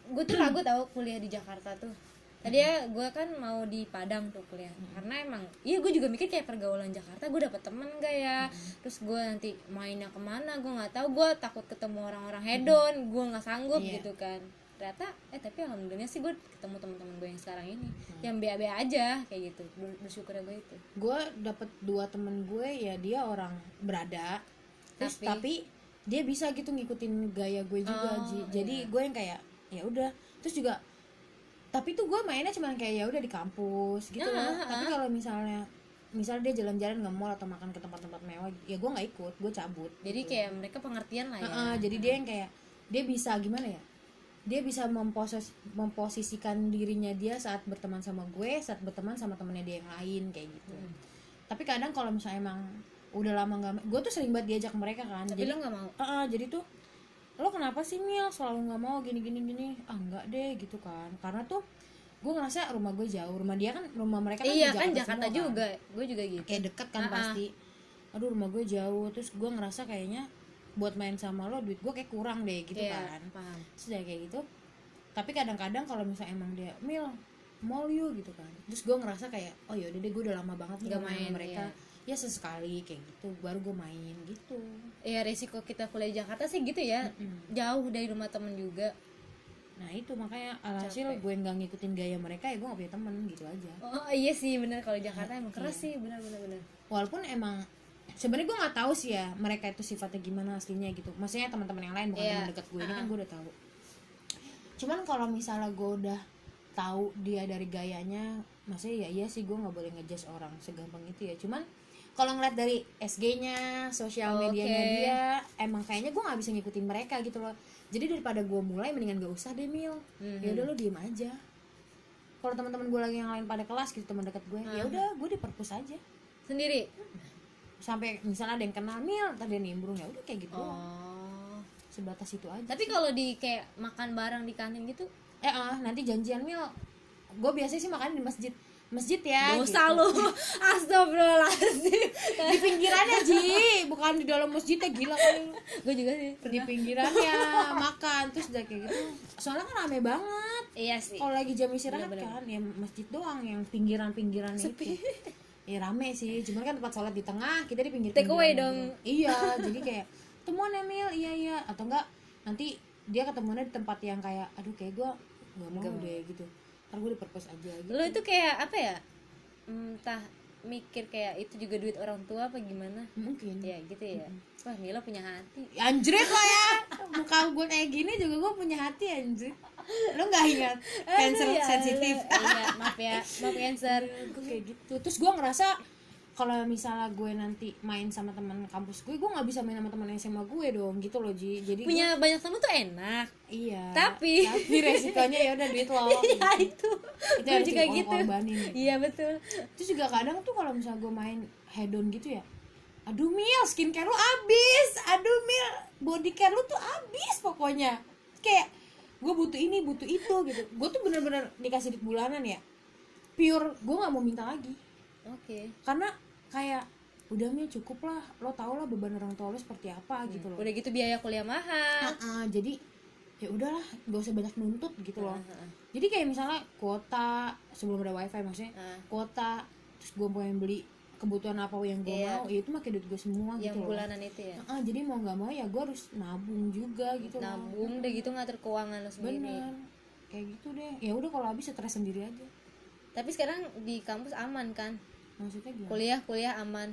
gua tuh ragu tau kuliah di Jakarta tuh. Tadi ya gua kan mau di Padang tuh kuliah. Karena emang iya gue juga mikir kayak pergaulan Jakarta gue dapet temen gak ya? Terus gue nanti mainnya ke mana gue nggak tahu gue takut ketemu orang-orang hedon gue nggak sanggup Iya. gitu kan. Ternyata eh tapi alhamdulillah sih gue ketemu teman-teman gue yang sekarang ini. Yang BAB aja kayak gitu. Ber- bersyukur gue itu. Gue dapet dua temen gue ya dia orang berada. Terus Tapi- tapi, dia bisa gitu ngikutin gaya gue juga Oh, Ji. jadi gue yang kayak ya udah. Terus juga tapi tuh gue mainnya cuman kayak ya udah di kampus gitu loh ah, tapi kalau misalnya misalnya dia jalan-jalan nge mall atau makan ke tempat-tempat mewah ya gue nggak ikut gue cabut jadi kayak mereka pengertian lah ya. Heeh, jadi dia yang kayak dia bisa gimana ya? Dia bisa memposes memposisikan dirinya dia saat berteman sama gue saat berteman sama temennya dia yang lain kayak gitu. Hmm. tapi kadang kalau misalnya emang udah lama nggak gue tuh sering banget diajak mereka kan. Tapi jadi lo nggak mau? Heeh, jadi tuh lo kenapa sih Mil? Selalu nggak mau gini gini gini. Ah enggak deh gitu kan. Karena tuh gue ngerasa rumah gue jauh. Rumah dia kan rumah mereka kan iya di kan Jakarta Jakarta semua, juga. Gue juga gitu. Kayak deket kan Ah, ah. pasti. Aduh rumah gue jauh. Terus gue ngerasa kayaknya buat main sama lo duit gue kayak kurang deh gitu Iya, kan. paham. Sudah kayak gitu. Tapi kadang-kadang kalau misalnya emang dia mil mall yuk gitu kan. Terus gue ngerasa kayak oh yaudah deh gue udah lama banget nih Nggak nggak main sama mereka ya sesekali kayak gitu baru gue main gitu. Ya resiko kita kuliah di Jakarta sih gitu ya. Mm-mm. jauh dari rumah temen juga. Nah itu makanya alhasil Capek. gue nggak ngikutin gaya mereka ya gue gak punya temen gitu aja. Oh iya sih bener. Kalau Jakarta emang keras sih. Bener bener bener. Walaupun emang sebenarnya gue nggak tahu sih ya mereka itu sifatnya gimana aslinya gitu. Maksudnya teman-teman yang lain bukan Iya. teman dekat gue ini kan Ah. gue udah tahu. Cuman kalau misalnya gue udah tahu dia dari gayanya maksudnya ya iya sih gue nggak boleh ngejudge orang segampang itu ya. Cuman kalau ngeliat dari SG-nya sosial Oke. medianya dia emang kayaknya gue nggak bisa ngikutin mereka gitu loh. Jadi daripada gue mulai mendingan gak usah deh mil. Mhm. ya udah lo diem aja. Kalau teman-teman gue lagi yang lain pada kelas gitu teman dekat gue ya udah gue di perpus aja. Sendiri? Sampai misalnya ada yang kenal mil tadi nimbrung ya udah kayak gitu. Oh. Sebatas itu aja tapi kalau di kayak makan bareng di kantin gitu? Eh ah, nanti janjian mil. Gue biasanya sih makan di masjid masjid ya dosa gitu. lo astagfirullahaladzim. Di pinggirannya ji. Bukan di dalam masjidnya gila kali lu. gue juga sih. Di pinggirannya makan. Terus udah kayak gitu. Soalnya kan rame banget. Iya sih. Kalau lagi jam istirahat Bener-bener. kan ya masjid doang yang pinggiran-pinggiran itu. Ya rame sih. Cuman kan tempat sholat di tengah kita di pinggir Take away dong. iya jadi kayak temuan Emil. Iya iya. Atau enggak nanti dia ketemuannya di tempat yang kayak aduh kayak gue gak mau deh gitu ntar gue di purpose aja gitu. Lo itu kayak apa ya? Entah mikir kayak itu juga duit orang tua apa gimana? Mungkin. Ya gitu ya. Wah Mila punya hati. Anjrit lah ya. Muka gue kayak gini juga gue punya hati anjrit. Lo nggak ingat? Cancer ya sensitif. Iya maaf ya. Maaf cancer. Gue kayak gitu. Terus gue ngerasa kalau misalnya gue nanti main sama teman kampus gue gue nggak bisa main sama teman SMA gue dong gitu loh Ji. Jadi gue- punya banyak temen tuh enak. Iya Tapi- tapi resikonya ya udah duit lo ya itu. Itu gue harus juga di- gitu. korbanin gitu. iya betul. Terus juga kadang tuh kalau misalnya gue main hedon gitu ya aduh mil skincare lu abis aduh mil body care lu tuh abis pokoknya. Kayak gue butuh ini butuh itu gitu. Gue tuh bener-bener dikasih duit bulanan ya. Pure gue nggak mau minta lagi. Oke. Karena kayak udah mil cukup lah lo tau lah beban orang tua lo seperti apa gitu loh. udah gitu biaya kuliah mahal. Ah, ah, jadi ya udahlah gak usah banyak nuntut gitu loh. Ah. jadi kayak misalnya kuota sebelum ada wifi maksudnya Ah. kuota terus gue pengen beli kebutuhan apa yang gue Iya. mau ya itu pakai duit gue semua yang gitu loh. bulanan itu ya? Ah, jadi mau nggak mau ya gue harus nabung juga gitu loh. Nabung deh gitu ngatur keuangan lo sendiri. Bener. Kayak gitu deh. Ya udah kalau habis stres sendiri aja. Tapi sekarang di kampus aman kan maksudnya gimana? Kuliah kuliah aman.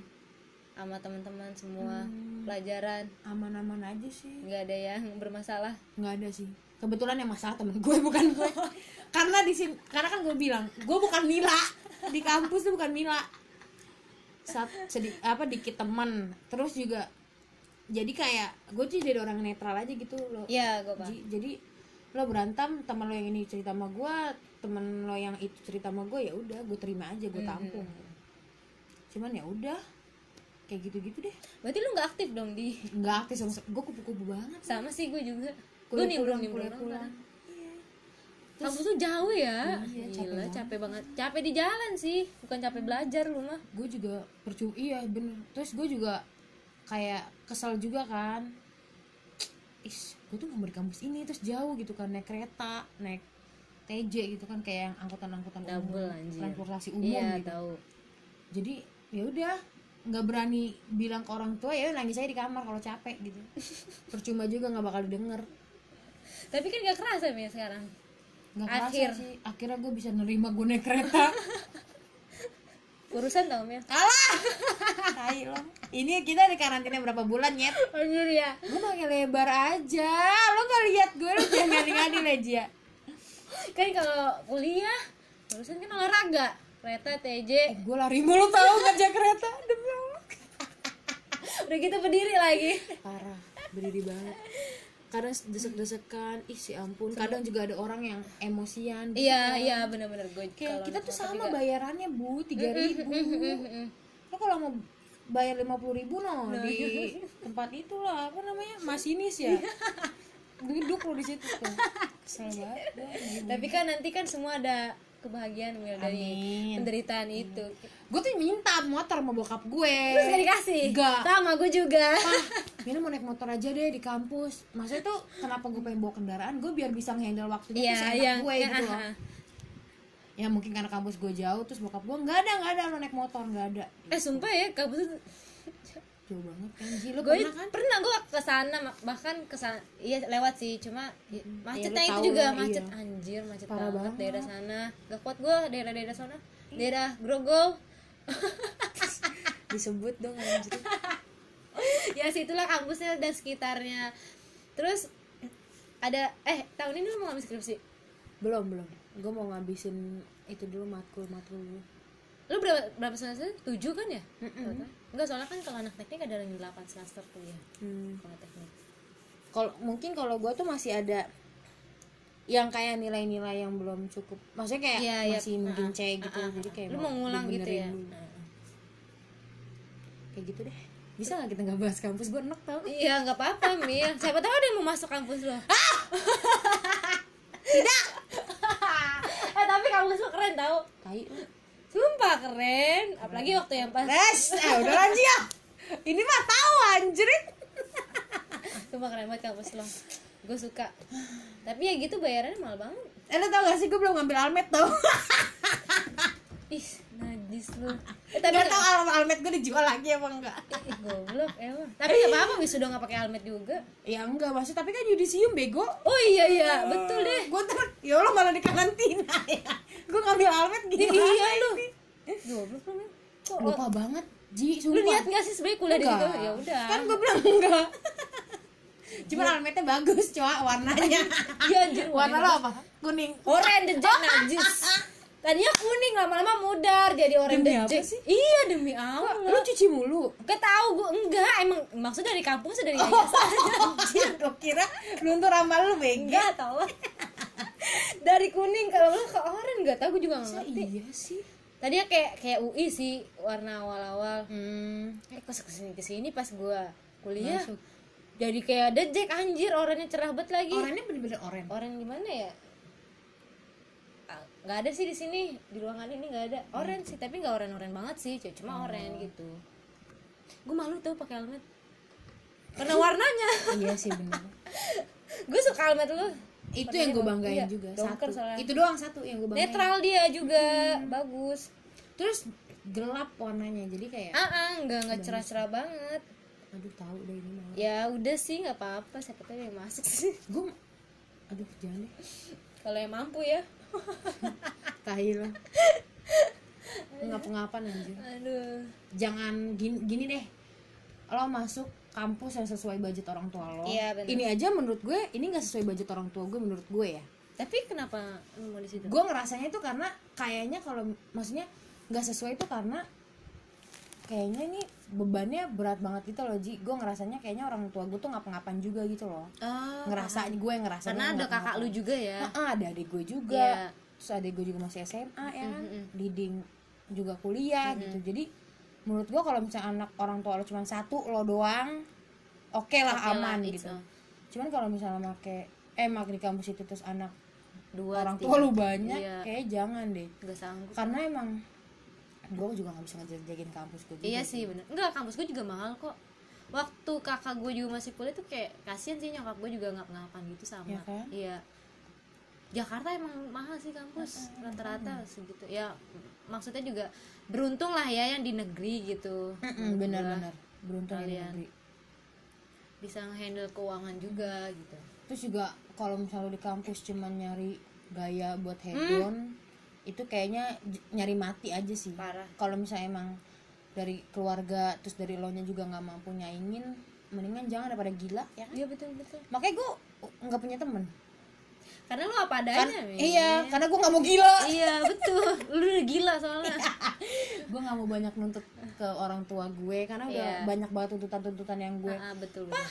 Sama teman-teman semua. Hmm. pelajaran. Aman-aman aja sih. Nggak ada yang bermasalah. Nggak ada sih. Kebetulan yang masalah temen gue bukan gue. Karena di sini karena kan gue bilang gue bukan Mila. Di kampus tuh bukan Mila. Sat, sedih apa dikit teman terus juga jadi kayak gue tuh jadi orang netral aja gitu loh. Ya gue paham. Jadi lo berantem teman lo yang ini cerita sama gue temen lo yang itu cerita sama gue ya udah gue terima aja gue tampung cuman ya udah kayak gitu-gitu deh. Berarti lu nggak aktif dong di nggak aktif sama gue kupu-kupu banget. Sama sih gue juga. Gue Kuliah nimbrung nimbrung pulang. kampus tuh jauh ya? Iya, gila capek capek, banget. Capek di jalan sih bukan capek belajar lu mah. Gue juga percuma iya bener. Terus gue juga kayak kesel juga kan. Is gue tuh mau di kampus ini terus jauh gitu kan naik kereta naik TJ gitu kan kayak yang angkutan-angkutan umum transportasi umum iya gitu. tahu. Jadi ya udah nggak berani bilang ke orang tua ya nangis aja di kamar kalau capek gitu. Percuma juga nggak bakal didengar. Tapi kan gak kerasa ya sekarang. Nggak kerasa Akhir. sih. Akhirnya gue bisa nerima gue naik kereta. Urusan tau Mil kalah tai lo. Ini kita di karantina berapa bulan nyet? Anjir ya. Lu pakai lebar aja. Lo gak lihat gue lu jangan ngadi-ngadi aja kan kalau kuliah urusan kan olahraga kereta TJ eh, gue lari mulu tau ngajak kereta demi Allah. Udah gitu berdiri lagi. Parah berdiri banget. Kadang desek-desekan ih si ampun. Kadang juga ada orang yang emosian gitu. iya iya bener-bener. Gue kayak kalau kita tuh sama juga. bayarannya bu tiga ribu. lo kalau mau bayar lima puluh ribu no di tempat itulah apa namanya masinis ya. Duduk lo di situ. Tuh kesel banget gue. tapi kan nanti kan semua ada kebahagiaan Mil dari Amin. penderitaan itu. Gue tuh minta motor sama bokap gue. Terus gak dikasih? Enggak. sama gue juga. Ah Mina mau naik motor aja deh di kampus. Maksudnya tuh kenapa gue pengen bawa kendaraan? Gue biar bisa ngehandle waktunya Iya, tuh seenak yang gue yang- gitu loh. Aha. ya mungkin karena kampus gue jauh terus bokap gue nggak ada nggak ada lo naik motor nggak ada. Eh sumpah ya kamu tuh jauh banget kan. Lo gue pernah kan? pernah gue ke sana bahkan ke sana iya lewat sih cuma ya, macetnya lu itu juga lah, macet iya. anjir macet Parah banget, banget. daerah sana. Gak kuat gue daerah-daerah sana. Daerah Grogol. Disebut dong anjir. Ya situlah kampusnya dan sekitarnya. Terus ada eh tahun ini lu mau ngambil skripsi? Belum belum. Gue mau ngabisin itu dulu matkul matkul dulu lu berapa berapa semester? Tujuh kan ya? Total? enggak soalnya kan kalau anak teknik ada yang delapan semester tuh ya Hmm. kalau teknik. Kalau mungkin kalau gue tuh masih ada yang kayak nilai-nilai yang belum cukup. Maksudnya kayak iya. masih mungkin Ah, C gitu. Ah, ah. jadi kayak lu mau ngulang gitu ya? dulu. kayak gitu deh. Bisa nggak kita nggak bahas kampus? Gue enak tau. Iya nggak apa-apa Mil siapa tahu ada yang mau masuk kampus lo tidak! Eh tapi kampus lo keren tau. Tai Sumpah keren, apalagi waktu yang pas. Res, eh udah lanjut ya. Ini mah tahu anjrit. Sumpah keren banget kampus lo. Gue suka. Tapi ya gitu bayarannya mahal banget. Eh lo tau gak sih gue belum ngambil almet tau. Ih, najis lu. Eh, Tapi Gak tau al almet gue dijual lagi apa enggak. Ih, goblok emang. Tapi gak apa-apa wisuda gak pakai helmet juga. Ya enggak maksud tapi kan yudisium bego. Oh iya iya, betul deh. gue ter ya Allah malah di karantina ya gue ngambil almet gimana Iya lu. ini? Goblok lu. Kok lupa banget Ji, Lu sumpah. niat gak sih sebenernya kuliah di situ? Ya udah. Kan gue bilang enggak. Cuma almetnya bagus coa warnanya. Iya anjir warna lo apa? Kuning. Orange jet najis. Tadinya kuning lama-lama mudar jadi orange Demi apa sih? Iya demi Allah. Lu cuci mulu? Gak tau gue enggak. Emang maksudnya dari kampus dari oh yayasan? anjir gue kira luntur sama lu bego enggak tau dari kuning kalau lu ke oranye nggak tau gue juga nggak ngerti. iya sih? Tadinya kayak kayak UI sih warna awal-awal. Hmm. eh pas ke sini ke sini pas gue kuliah? Masuk. jadi kayak ada Jack anjir oranye cerah banget lagi. Oranye bener-bener oranye. Oranye gimana ya? Ah, nggak ada sih di sini di ruangan ini nggak ada. Orange sih tapi nggak oranye oranye banget sih cuma orange gitu. Gue malu tuh pakai helmet. Karena warnanya. Iya sih bener. Gue suka helmet lu itu yang gue banggain Iya, juga satu. soalnya. itu doang satu yang gue banggain. Netral dia juga bagus. Terus gelap warnanya jadi kayak ah ah nggak nggak cerah cerah banget. Aduh tahu deh ini mah ya udah sih nggak apa apa siapa tahu yang masuk sih. Gue aduh jangan deh. Kalau yang mampu ya. Tahi lah. Ngapa-ngapan anjir. Aduh. Jangan gini, gini deh. Lo masuk kampus yang sesuai budget orang tua lo. Iya, bener. ini aja menurut gue ini nggak sesuai budget orang tua gue menurut gue ya. Tapi kenapa mau di situ? Gue ngerasanya itu karena kayaknya kalau maksudnya nggak sesuai itu karena kayaknya ini bebannya berat banget gitu loh Ji. Gue ngerasanya kayaknya orang tua gue tuh ngapa-ngapain juga gitu loh. Oh, ngerasa gue ngerasa karena ada kakak lu juga ya? Ada adik gue juga. Iya. terus adik gue juga masih SMA ya. Kan Mhm. Diding juga kuliah gitu. Jadi menurut gue kalau misalnya anak orang tua lo cuma satu lo doang oke lah Oke lah, aman it's gitu. all. cuman kalau misalnya make eh mak di kampus itu terus anak dua orang tua lu banyak iya. kayak jangan deh. Nggak sanggup. Karena emang gue juga nggak bisa ngejagain kampus gue juga iya sih. bener. Enggak kampus gue juga mahal kok. Waktu kakak gue juga masih kuliah tuh kayak kasian sih nyokap gue juga ngap ngapan gitu sama Iya kan? iya. Jakarta emang mahal sih kampus rata-rata segitu. Ya maksudnya juga beruntung lah ya yang di negeri gitu. Mm-mm, bener-bener beruntung ya di Kalian. negeri. bisa handle keuangan juga gitu. Terus juga kalau misalnya di kampus cuma nyari gaya buat hedon itu kayaknya nyari mati aja sih. Parah. Kalau misalnya emang dari keluarga terus dari lo nya juga nggak mampu nyaingin mendingan jangan daripada gila ya kan? iya betul betul. Makanya gue nggak punya temen karena lu apa kan adanya Min. iya karena gue nggak mau gila. Iya betul. Lu udah gila soalnya. Gue nggak mau banyak nuntut ke orang tua gue karena udah Iya. banyak banget tuntutan-tuntutan yang gue ah, betul betul.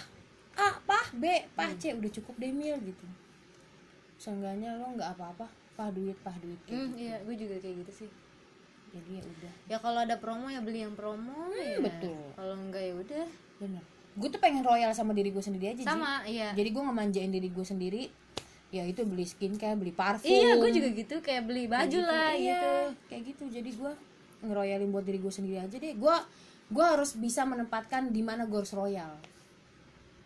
A, pah, B, pah, C udah cukup deh mil gitu. Seenggaknya lo nggak apa-apa. Pah duit pah duit Hmm, gitu. iya gue juga kayak gitu sih. Jadi ya udah. Ya kalau ada promo ya beli yang promo ya. betul. kalau enggak ya udah. Bener. Gue tuh pengen royal sama diri gue sendiri aja Ji. sama iya. Jadi gue ngemanjain diri gue sendiri ya itu beli skincare beli parfum. Iya gue juga gitu kayak beli Kayak baju lah iya, gitu. kayak gitu. Jadi gue ngeroyalin buat diri gue sendiri aja deh. Gue gue harus bisa menempatkan di mana gue harus royal.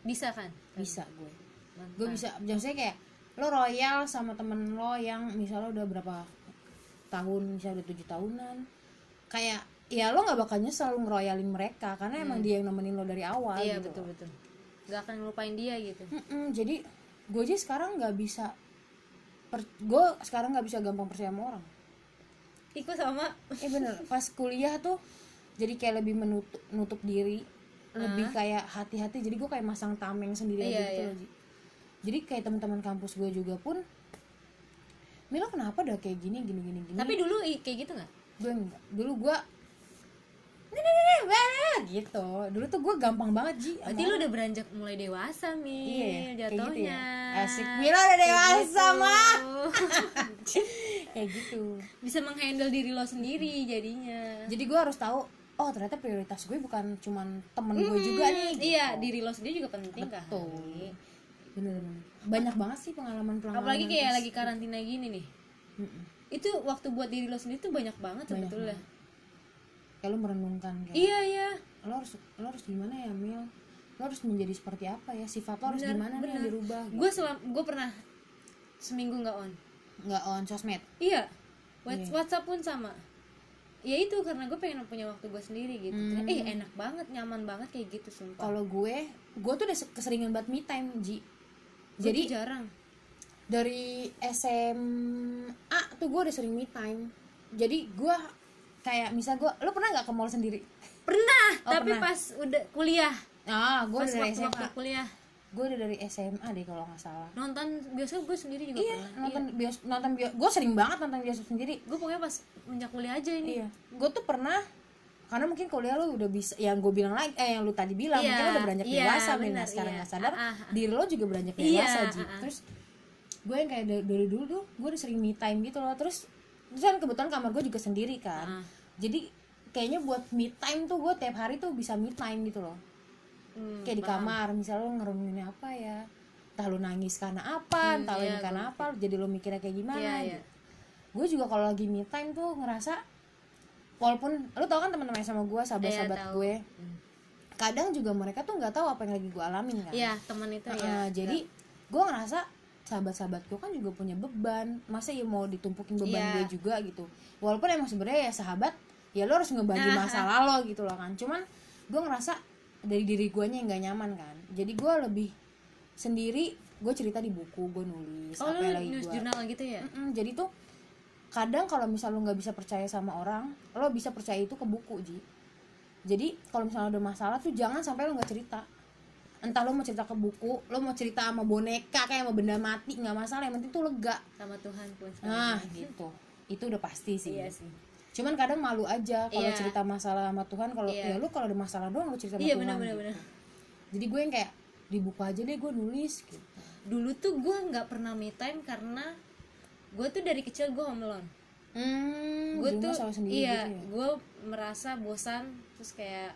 Bisa kan? Bisa gue gue bisa maksudnya kayak lo royal sama temen lo yang misalnya udah berapa tahun misalnya udah tujuh tahunan. Kayak ya lo nggak bakal nyesel ngeroyalin mereka karena emang dia yang nemenin lo dari awal iya gitu betul betul. Nggak akan ngelupain dia gitu. Mm-mm, jadi gue aja sekarang nggak bisa per- gue sekarang nggak bisa gampang percaya sama orang. Ikut sama. Eh bener. Pas kuliah tuh jadi kayak lebih menutup nutup diri lebih kayak hati-hati. Jadi gue kayak masang tameng sendiri aja Iya, gitu iya. loh jadi kayak teman-teman kampus gue juga pun Milo kenapa udah kayak gini gini gini gini? Tapi dulu kayak gitu nggak? Gue enggak dulu gue "Nih, nih, nih, nih, wah," gitu. Dulu tuh gue gampang banget Ji berarti lu udah beranjak mulai dewasa mi Iya ya, kayak gitu jatuhnya. ya. Asik. Milo udah dewasa, mah. gitu. kayak gitu bisa menghandle diri lo sendiri jadinya jadi gue harus tahu oh ternyata prioritas gue bukan cuman temen gue juga nih gitu. iya diri lo sendiri juga penting kan Betul. bener banyak banget sih pengalaman pengalaman apalagi kayak lagi karantina gini nih Mm-mm. itu waktu buat diri lo sendiri tuh banyak banget Banyak sebetulnya kayak lo merenungkan kayak iya iya lo harus lo harus gimana ya Mil lo harus menjadi seperti apa ya? Sifat lo harus Bener, gimana nih yang bener. dirubah gitu. gue selam gue pernah seminggu nggak on. Nggak on sosmed? Iya. Whats- WhatsApp pun sama. Ya itu karena gue pengen punya waktu gue sendiri gitu. Hmm. eh enak banget nyaman banget kayak gitu sumpah. Kalau gue gue tuh udah keseringan banget me time Ji. Gua jadi jarang. dari SMA tuh gue udah sering me time. Jadi gue kayak misal gue lo pernah nggak ke mall sendiri? Pernah Oh, tapi pernah. pas udah kuliah ah gue dari waktu waktu SMA kuliah. Gue udah dari SMA deh kalau nggak salah. Nonton bioskop gue sendiri juga iya pernah nonton bios nonton bios gue sering banget nonton bioskop sendiri. Gue pokoknya pas menjak kuliah aja ini. Iya. Gue tuh pernah karena mungkin kuliah lu udah bisa yang gue bilang lagi eh yang lu tadi bilang Iya, mungkin lu udah beranjak iya, dewasa benar, nah sekarang iya. nggak sadar Ah, ah, ah. diri lo juga beranjak Iya, dewasa Ji. ah, ah. terus gue yang kayak dari, dari dulu tuh gue udah sering me time gitu loh. Terus terus kan kebetulan kamar gue juga sendiri kan. Ah. jadi kayaknya buat me time tuh gue tiap hari tuh bisa me time gitu loh Hmm, kayak di paham. kamar misalnya lo ngerenungin apa ya? Entah lo nangis karena apa Hmm, entah lo iya, ini karena apa jadi lo mikirnya kayak gimana Iya, iya. gitu. gue juga kalau lagi me time tuh ngerasa walaupun lo tau kan teman-teman sama gue sahabat-sahabat Iya, gue kadang juga mereka tuh nggak tahu apa yang lagi gue alamin kan. Iya teman itu Heeh, ya jadi gue ngerasa sahabat-sahabat gue kan juga punya beban. Masa ya mau ditumpukin beban Iya. gue juga gitu. Walaupun emang sebenarnya ya sahabat ya lo harus ngebagi Ah, masalah lo gitu loh kan. Cuman gue ngerasa dari diri gue yang nggak nyaman kan. Jadi gue lebih sendiri gue cerita di buku gue nulis oh apa lu lagi gue jurnal gitu ya? Mm-mm, jadi tuh kadang kalau misal lo nggak bisa percaya sama orang lo bisa percaya itu ke buku ji. Jadi kalau misalnya ada masalah tuh jangan sampai lo nggak cerita. Entah lo mau cerita ke buku lo mau cerita sama boneka kayak sama benda mati nggak masalah yang penting tuh lega. Sama Tuhan pun. Nah gitu. Itu udah pasti sih. Iya sih cuman kadang malu aja kalau Iya. cerita masalah sama Tuhan kalau Iya. ya lu kalau ada masalah doang lu cerita sama iya Tuhan benar gitu. benar jadi gue yang kayak di buku aja deh gue nulis gitu dulu tuh gue nggak pernah me time karena gue tuh dari kecil gue home alone hmm gue tuh iya gitu ya gue merasa bosan terus kayak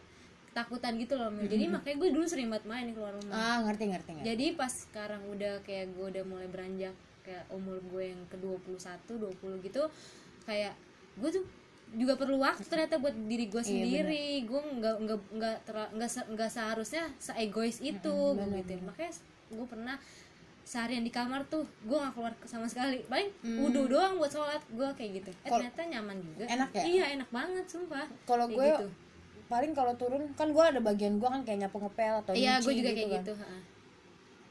ketakutan gitu loh Mil. jadi makanya gue dulu sering banget main keluar rumah ah ngerti ngerti ngerti jadi pas sekarang udah kayak gue udah mulai beranjak kayak umur gue yang ke 21 20 gitu kayak gue tuh juga perlu waktu ternyata buat diri gue sendiri. gue nggak nggak nggak nggak se- nggak seharusnya seegois itu gue gitu makanya gue pernah seharian di kamar tuh gue nggak keluar sama sekali. Paling wudhu doang buat sholat. Gue kayak gitu. Eh, ternyata nyaman juga. Enak ya? iya enak banget sumpah. Kalau gue gitu. paling kalau turun kan gue ada bagian gue kan kayak nyapu ngepel atau iya gue juga gitu kayak kan. gitu ha.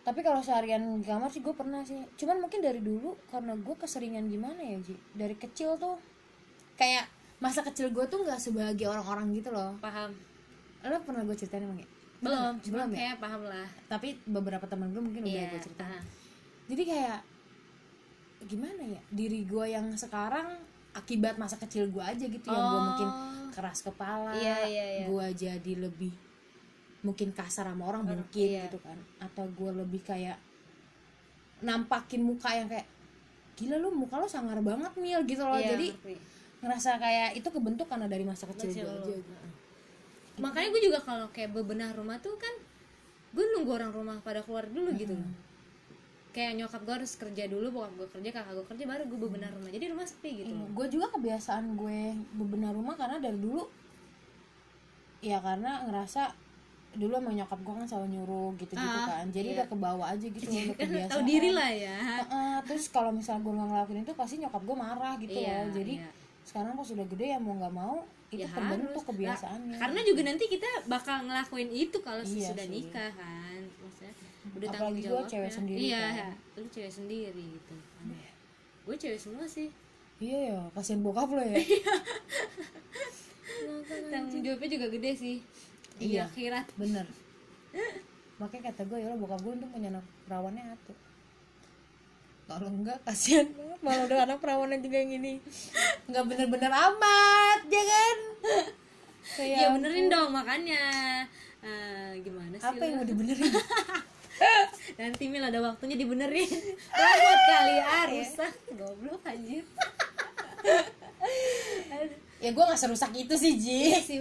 tapi kalau seharian di kamar sih gue pernah sih. Cuman mungkin dari dulu karena gue keseringan gimana ya Ji? Dari kecil tuh kayak masa kecil gue tuh nggak sebagai orang-orang gitu loh paham lo pernah gue ceritain emang ya belum cuma Belum ya? kayak paham lah tapi beberapa teman gue mungkin udah Iya, gue ceritain ah. jadi kayak gimana ya diri gue yang sekarang akibat masa kecil gue aja gitu yang gue Oh. mungkin keras kepala Iya, iya, iya. gue jadi lebih mungkin kasar sama orang mungkin iya. gitu kan atau gue lebih kayak nampakin muka yang kayak gila lu muka lu sangar banget mil gitu loh Iya, jadi ngerti. Ngerasa kayak itu kebentuk karena dari masa kecil Kecil gue aja gitu. makanya gue juga kalau kayak bebenah rumah tuh kan gue nunggu orang rumah pada keluar dulu gitu loh. Kayak nyokap gue harus kerja dulu bokap gue kerja kakak gue kerja baru gue bebenah rumah. Jadi rumah sepi gitu loh. gue juga kebiasaan gue bebenah rumah karena dari dulu ya karena ngerasa dulu sama nyokap gue kan selalu nyuruh gitu gitu Ah, kan. Jadi iya. udah kebawa aja gitu udah kan kebiasaan. tahu diri lah ya. Heeh, terus kalau misalnya gue nggak ngelakuin itu pasti nyokap gue marah gitu Iya, loh. Jadi iya. Sekarang pas sudah gede ya mau nggak mau itu Ya terbentuk harus. kebiasaannya. Nah, karena juga nanti kita bakal ngelakuin itu kalau Iya sudah sih. nikah kan maksudnya udah Apalagi tanggung jawabnya. cewek sendiri iya kan. lu cewek sendiri gitu. Gue cewek semua sih. Iya ya kasihan bokap lo ya. Tanggung jawabnya juga gede sih. Iya. akhirat. bener. Makanya kata gue ya Allah, bokap gue untung punya anak perawannya atuh kalau enggak kasihan malah udah anak perawannya juga yang ini. Nggak bener-bener amat ya kan? Kayak ya benerin dong makanya Eh, gimana sih apa yang mau dibenerin? Nanti mil ada waktunya dibenerin. Robot kali ah rusak. Goblok anjir. Ya gue nggak serusak itu sih Ji. Iya sih.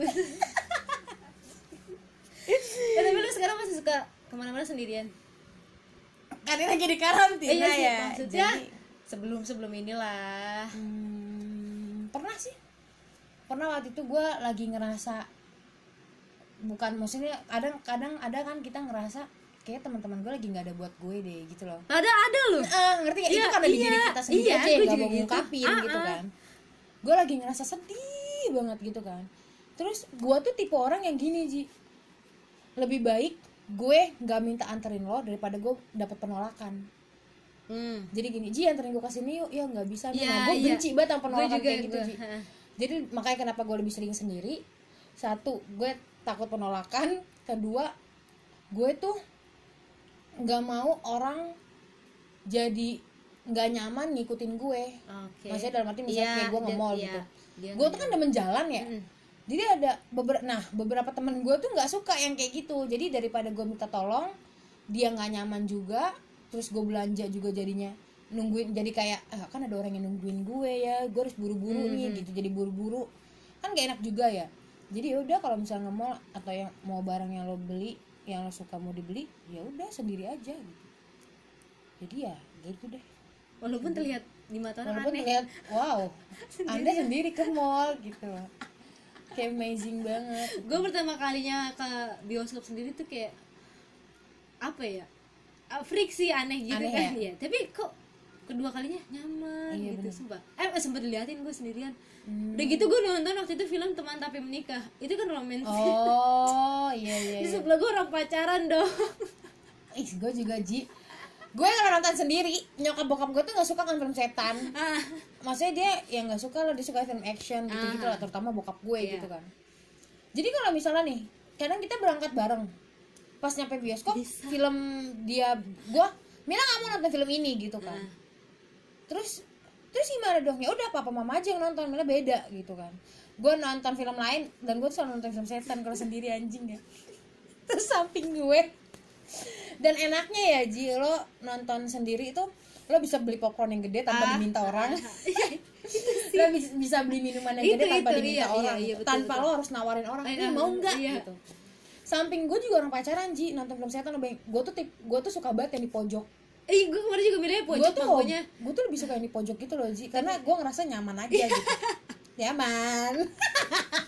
Eh, tapi lu sekarang masih suka ke mana-mana sendirian kan ini lagi di karantina iya sih ya. maksudnya Jadi, sebelum sebelum inilah. Hmm, pernah sih. Pernah waktu itu gue lagi ngerasa bukan maksudnya kadang kadang ada kan kita ngerasa kayak teman-teman gue lagi nggak ada buat gue deh gitu loh. Ada ada loh. Ah, ngerti gak? itu Iya, karena di diri iya, kita sendiri iya, aja gue yang gak juga mau gitu. ngungkapin Ah, gitu ah. kan. Gue lagi ngerasa sedih banget gitu kan. Terus gue tuh tipe orang yang gini Ji. Lebih baik gue nggak minta anterin lo daripada gue dapet penolakan. Hmm. jadi gini Ji anterin gue ke sini yuk. Ya nggak bisa nih Iya, nah, gue iya. benci banget sama penolakan juga kayak gitu Ji. Jadi makanya kenapa gue lebih sering sendiri. Satu gue takut penolakan. Kedua gue tuh nggak mau orang jadi nggak nyaman ngikutin gue. Oke. Maksudnya dalam arti misalnya Iya, kayak gue nge-mall iya, gitu. Gue tuh kan demen jalan ya. Mm. Jadi ada beberapa nah beberapa temen gue tuh nggak suka yang kayak gitu. Jadi daripada gue minta tolong dia nggak nyaman juga terus gue belanja juga jadinya nungguin jadi kayak ah, kan ada orang yang nungguin gue ya gue harus buru-buru nih gitu. Jadi buru-buru kan gak enak juga ya. Jadi ya udah kalau misalnya nge-mall atau yang mau barang yang lo beli yang lo suka mau dibeli ya udah sendiri aja gitu. Jadi ya gitu deh. Walaupun terlihat di mata orang walaupun aneh. terlihat wow anda sendiri ke mall gitu. loh kayak amazing banget gue pertama kalinya ke bioskop sendiri tuh kayak apa ya freak sih aneh gitu Aneh kan ya? ya tapi kok kedua kalinya nyaman Iya, gitu bener. sumpah eh eh, sempet diliatin gue sendirian Hmm. udah gitu gue nonton waktu itu film teman tapi menikah itu kan romantis oh iya iya, di iya. sebelah gue orang pacaran dong ih gue juga ji gue kalau nonton sendiri. Nyokap bokap gue tuh nggak suka kan film setan. Ah. Maksudnya dia yang nggak suka lah dia suka film action gitu gitu lah terutama bokap gue Iya. gitu kan. Jadi kalau misalnya nih kadang kita berangkat bareng. Pas nyampe bioskop film dia gua Mila nggak mau nonton film ini gitu kan. Terus terus gimana dong? Ya udah papa mama aja yang nonton Mila beda gitu kan. Gue nonton film lain dan gue selalu nonton film setan kalau sendiri anjing ya. Terus samping gue dan enaknya ya Ji lo nonton sendiri itu lo bisa beli popcorn yang gede tanpa diminta orang. Lo bisa, beli minuman yang Itu, gede tanpa itu, diminta iya, orang. iya, iya, betul, tanpa betul. lo harus nawarin orang Eh, ini eh, mau nggak? iya. gitu. Samping gue juga orang pacaran Ji nonton film setan gue tuh tip gue tuh suka banget yang di pojok. Eh, gue kemarin juga bilangnya gue pojok tuh bangkunya. gue tuh lebih suka yang di pojok gitu loh Ji karena gue ngerasa nyaman aja gitu. Nyaman.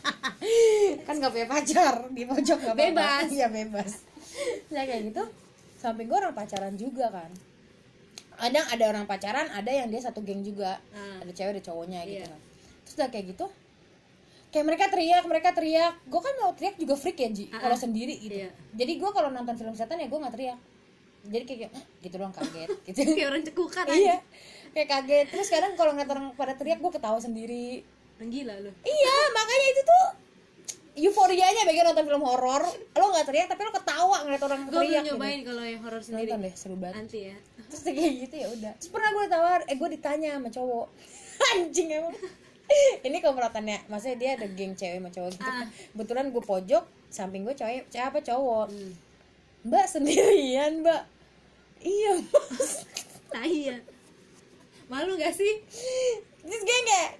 Kan gak punya pacar di pojok gak. Bebas. iya bebas. Nah kayak gitu samping gue orang pacaran juga kan ada ada orang pacaran ada yang dia satu geng juga Ah. ada cewek ada cowoknya gitu Iya. kan terus udah kayak gitu kayak mereka teriak mereka teriak gue kan mau teriak juga freak ya Ji Ah, kalau ah. sendiri gitu Iya. jadi gue kalau nonton film setan ya gue nggak teriak jadi kayak "Hah?" gitu doang kaget gitu Kayak orang cekukan iya kayak kaget terus kadang kalau ngeliat orang pada teriak gue ketawa sendiri Gila lu. iya makanya itu tuh euforianya bagi nonton film horor lo nggak teriak tapi lo ketawa ngeliat orang Gue teriak gitu. nyobain kalau yang horor sendiri. nonton deh seru banget Anti ya. terus kayak gitu ya udah terus pernah gue tawar eh gue ditanya sama cowok anjing emang ini komplotannya maksudnya dia ada geng cewek sama cowok gitu Ah. kebetulan gue pojok samping gue cewek cewek apa cowok Hmm. mbak sendirian mbak iya mas Tai ya. Malu gak sih? terus gue kayak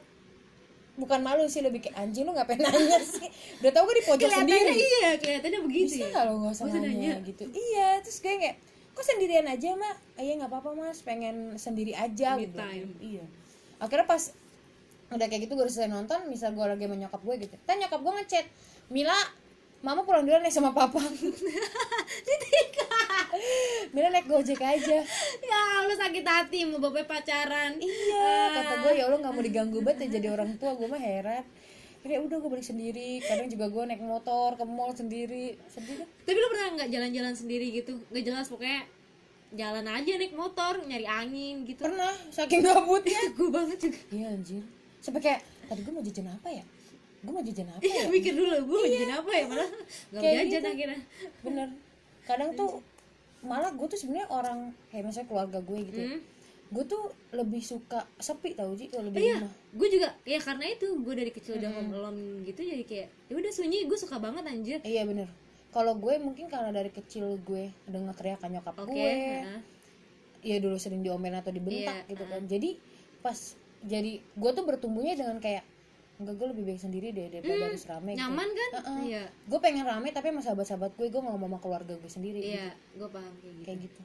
bukan malu sih lebih kayak anjing lu ngapain nanya sih udah tau gue di pojok sendiri iya, kelihatannya begitu bisa ya. nggak lo nggak usah nanya nanya. gitu iya terus gue kayak kok sendirian aja mak ah, iya nggak apa-apa mas pengen sendiri aja Me gitu time. iya akhirnya pas udah kayak gitu gue udah selesai nonton misal gue lagi sama nyokap gue gitu kan nyokap gue ngechat Mila mama pulang duluan nih sama papa. Mila naik gojek aja. Ya Allah sakit hati mau bapak pacaran. iya kata gue ya Allah nggak mau diganggu banget ya jadi orang tua. Gue mah heran. Akhirnya udah gue balik sendiri. Kadang juga gue naik motor ke mall sendiri. Sedih dah. Tapi lu pernah nggak jalan-jalan sendiri gitu? Nggak jelas pokoknya jalan aja naik motor nyari angin gitu. pernah saking gabutnya. Gue banget juga. Iya anjir. Sampai kayak Tadi gue mau jajan apa ya Gue mau jajan apa Iya ya mikir dulu gue mau jajan apa ya malah nggak Kayak jajan gitu. akhirnya. Bener Kadang tuh Malah gue tuh sebenarnya orang Kayak misalnya keluarga gue gitu ya Hmm. Gue tuh lebih suka Sepi tau Ji Kalau di Iya, rumah gue juga ya karena itu gue dari kecil udah alone gitu jadi kayak ya udah sunyi gue suka banget anjir. Iya bener kalau gue mungkin karena dari kecil gue dengar teriakan nyokap Oke. gue nah. ya dulu sering diomelin atau dibentak Iya, gitu kan jadi pas jadi gue tuh bertumbuhnya dengan kayak enggak gue lebih baik sendiri deh daripada harus rame gitu. Hmm, Nyaman kan? Heeh. Iya. gue pengen rame tapi sama sahabat-sahabat gue gue ngomong sama keluarga gue sendiri gitu. Iya, gue paham kayak gitu. kayak gitu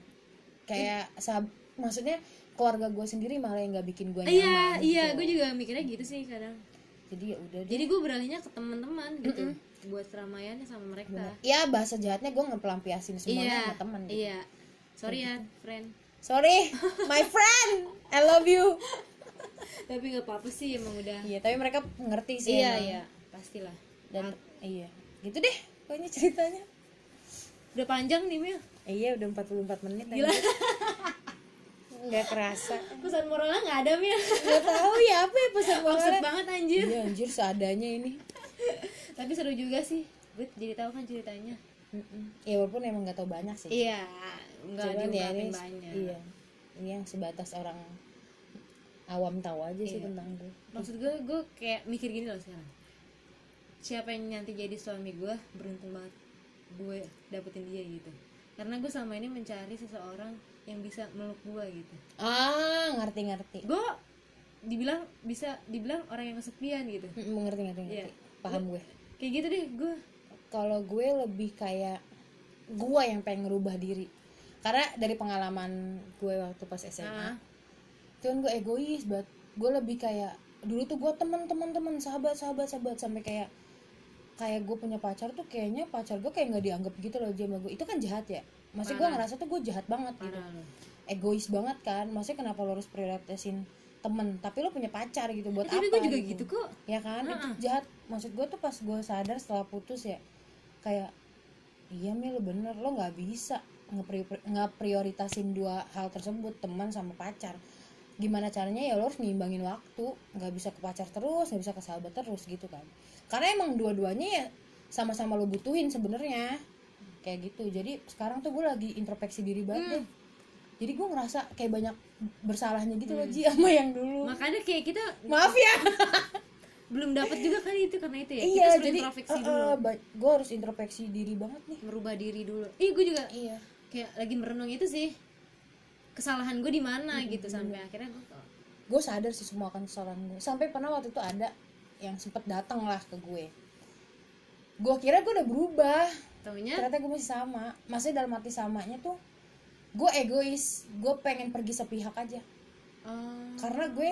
kayak sahab maksudnya keluarga gue sendiri malah yang nggak bikin gue nyaman Iya, iya, gitu. gue juga mikirnya gitu sih kadang. jadi ya udah deh Jadi gue beralihnya ke teman-teman gitu, buat keramaiannya sama mereka. ya bahasa jahatnya gue ngepelampiasin semuanya Iya, sama teman gitu. iya. Sorry ya, friend. sorry my friend I love you Tapi gak apa-apa sih emang udah. iya tapi mereka ngerti sih Iya, emang. iya, pastilah. dan iya gitu deh pokoknya ceritanya Udah panjang nih Mil. iya udah 44 menit Gila. nggak kerasa Pesan moralnya nggak ada Mil. nggak tahu ya apa ya pesan Maksud moralnya banget anjir. iya anjir seadanya ini Tapi seru juga sih. Gue jadi tahu kan ceritanya. Mm-mm. ya walaupun emang nggak tahu banyak sih Iya, nggak ya diungkapin ini banyak. iya ini yang sebatas orang awam tahu aja sih Iya. tentang gue Maksud gue, gue kayak mikir gini loh sekarang. Siapa yang nanti jadi suami gue beruntung banget gue dapetin dia gitu. Karena gue selama ini mencari seseorang yang bisa meluk gue gitu. ah ngerti ngerti Gue dibilang bisa dibilang orang yang kesepian gitu. Mm, ngerti ngerti Iya. paham gue Kayak gitu deh gue. kalau gue lebih kayak gue yang pengen ngerubah diri karena dari pengalaman gue waktu pas SMA Ah. Cuman gue egois banget. Gue lebih kayak dulu tuh gue teman teman teman sahabat sahabat sahabat. Sampai kayak kayak gue punya pacar tuh kayaknya pacar gue kayak nggak dianggap gitu loh dia sama gue itu kan jahat ya? Masih gue ngerasa tuh gue jahat banget gitu. Parah lo. egois banget kan? Maksudnya kenapa lo harus prioritasin temen? Tapi lo punya pacar gitu buat tapi apa gue juga gitu? kok. ya kan? Itu jahat. Maksud gue tuh pas gue sadar setelah putus ya kayak iya mil bener. Lo nggak bisa ngepri- ngeprioritasin dua hal tersebut teman sama pacar gimana caranya ya lo harus ngimbangin waktu. Nggak bisa ke pacar terus nggak bisa ke sahabat terus gitu kan. Karena emang dua-duanya ya sama-sama lo butuhin sebenarnya. Kayak gitu. Jadi sekarang tuh gue lagi introspeksi diri banget deh. jadi gue ngerasa kayak banyak bersalahnya gitu loh Ji sama yang dulu. Makanya kayak kita maaf ya. Belum dapat juga kali itu karena itu ya. Iya kita jadi introspeksi dulu. gue harus introspeksi diri banget nih. Merubah diri dulu. Ih gue juga iya. kayak lagi merenung itu sih kesalahan gue di mana gitu sampai akhirnya gue gue sadar sih semua akan kesalahan gue sampai pernah waktu itu ada yang sempet datang lah ke gue. Gue kira gue udah berubah. Taunya? Ternyata gue masih sama. Maksudnya dalam arti samanya tuh gue egois. Gue pengen pergi sepihak aja. Oh, karena gue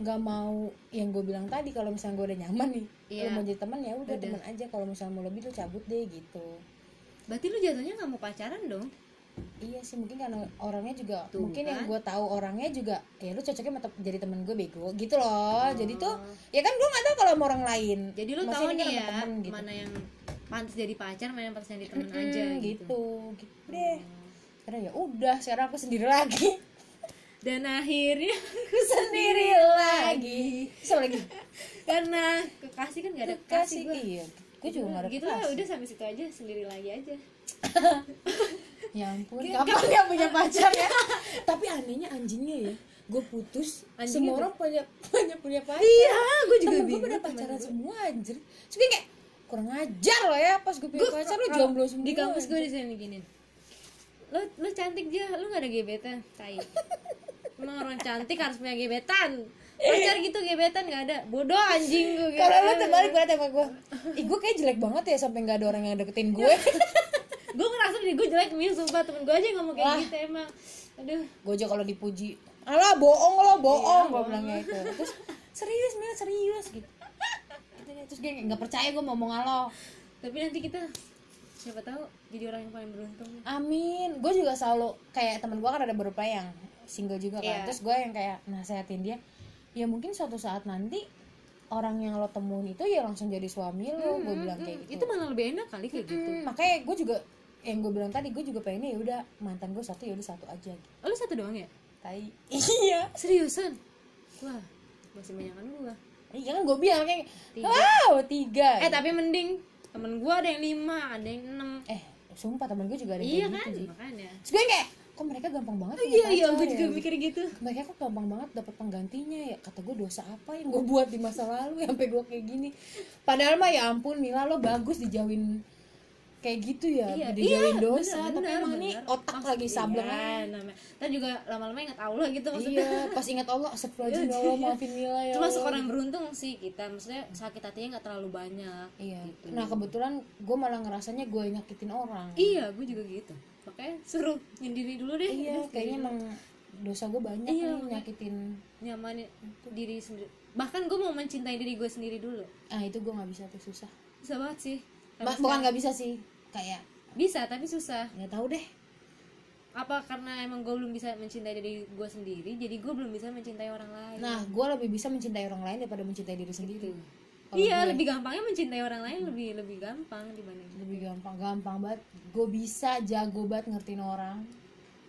nggak mau yang gue bilang tadi kalau misalnya gue udah nyaman nih Iya. kalau mau jadi teman ya udah Udah. teman aja. Kalau misalnya mau lebih tuh cabut deh gitu. Berarti lu jatuhnya nggak mau pacaran dong iya sih mungkin karena orangnya juga Tuh, mungkin yang kan. gue tahu orangnya juga ya lu cocoknya sama te- jadi temen gue bego gitu loh. Jadi tuh ya kan gue nggak tahu kalau sama orang lain. Oh. jadi lu Maksudnya tahu nih kan ya temen gitu. mana yang pantas jadi pacar mana yang pantas jadi temen Mm, aja gitu. gitu. Gitu deh. Sekarang ya udah sekarang aku sendiri lagi. Dan akhirnya aku sendiri lagi. sama lagi? Karena kekasih kan gak ada kekasih kasih gue iya. Gue juga nggak ada gitu lah kekasih. udah sampai situ aja sendiri lagi aja ya ampun kapan dia punya pacar ya? Tapi anehnya anjingnya ya gue putus Anjingnya semua orang punya punya punya pacar. Iya gue juga temen gue pada pacaran semua anjir. Terus gue kayak kurang ajar lo ya pas gue punya pacar lo jomblo semua di kampus gue di sini giniin lo lo cantik aja lo gak ada gebetan tai. Emang orang cantik harus punya gebetan. Pacar gitu gebetan gak ada. Bodoh anjing gue kalau lo terbalik banget sama gue ih gue kayak jelek banget ya sampai nggak ada orang yang deketin gue gue ngerasa diri gue jelek min sumpah. Temen gue aja yang ngomong kayak Wah. gitu emang. Aduh. Gue aja kalau dipuji alah bohong lo bohong gue bilang kayak gitu. terus serius Mil serius gitu. Gitu terus dia nggak percaya gue mau ngomong lo. Tapi nanti kita siapa tahu jadi orang yang paling beruntung. Amin. Gue juga selalu kayak temen gue kan ada beberapa yang single juga kan. Iya. terus gue yang kayak nasehatin dia ya mungkin suatu saat nanti orang yang lo temuin itu ya langsung jadi suami lo gue bilang kayak gitu. Itu malah lebih enak kali kayak gitu. Hmm, makanya gue juga yang gue bilang tadi gue juga pengennya ya udah mantan gue satu ya udah satu aja gitu. oh, lu satu doang ya? Tai. Iya. Seriusan? Wah masih banyak kan gue iya kan gue bilang kayak Tiga. wow tiga. Eh tapi mending. Temen gue ada yang lima ada yang enam. Eh sumpah temen gue juga ada yang iya kan? gitu makanya. Terus gue kayak kok mereka gampang banget punya iya iya gue ya? juga mikir gitu. Mereka kok gampang banget dapat penggantinya ya? Kata gue dosa apa yang gue buat di masa lalu sampai gue kayak gini? Padahal mah ya ampun Mila lo bagus dijauhin kayak gitu ya Iya, dijauhin iya, dosa bener, tapi bener, emang ini bener. otak Maksud- lagi sableng. iya, namanya. Ntar juga lama-lama ingat Allah gitu maksudnya. Iya pas ingat Allah astagfirullahaladzim ya Allah maafin Mila ya termasuk Allah. orang beruntung sih kita maksudnya sakit hatinya nggak terlalu banyak iya. gitu. nah kebetulan gue malah ngerasanya gue nyakitin orang. Iya gue juga gitu. Makanya suruh nyendiri dulu deh. Iya kayaknya sendiri emang dosa gue banyak Iya, nih nyakitin. nyamanin diri sendiri. Bahkan gue mau mencintai diri gue sendiri dulu. Ah itu gue nggak bisa tuh susah. Susah banget sih Ma- Sampai bukan nggak bisa sih. Kayak bisa tapi susah. Nggak tahu deh. Apa karena emang gue belum bisa mencintai diri gue sendiri jadi gue belum bisa mencintai orang lain. Nah gue lebih bisa mencintai orang lain daripada mencintai diri sendiri. Kalau iya gue- lebih gampangnya mencintai orang lain lebih lebih gampang dibanding lebih gampang gampang banget. Gue bisa jago banget ngertiin orang.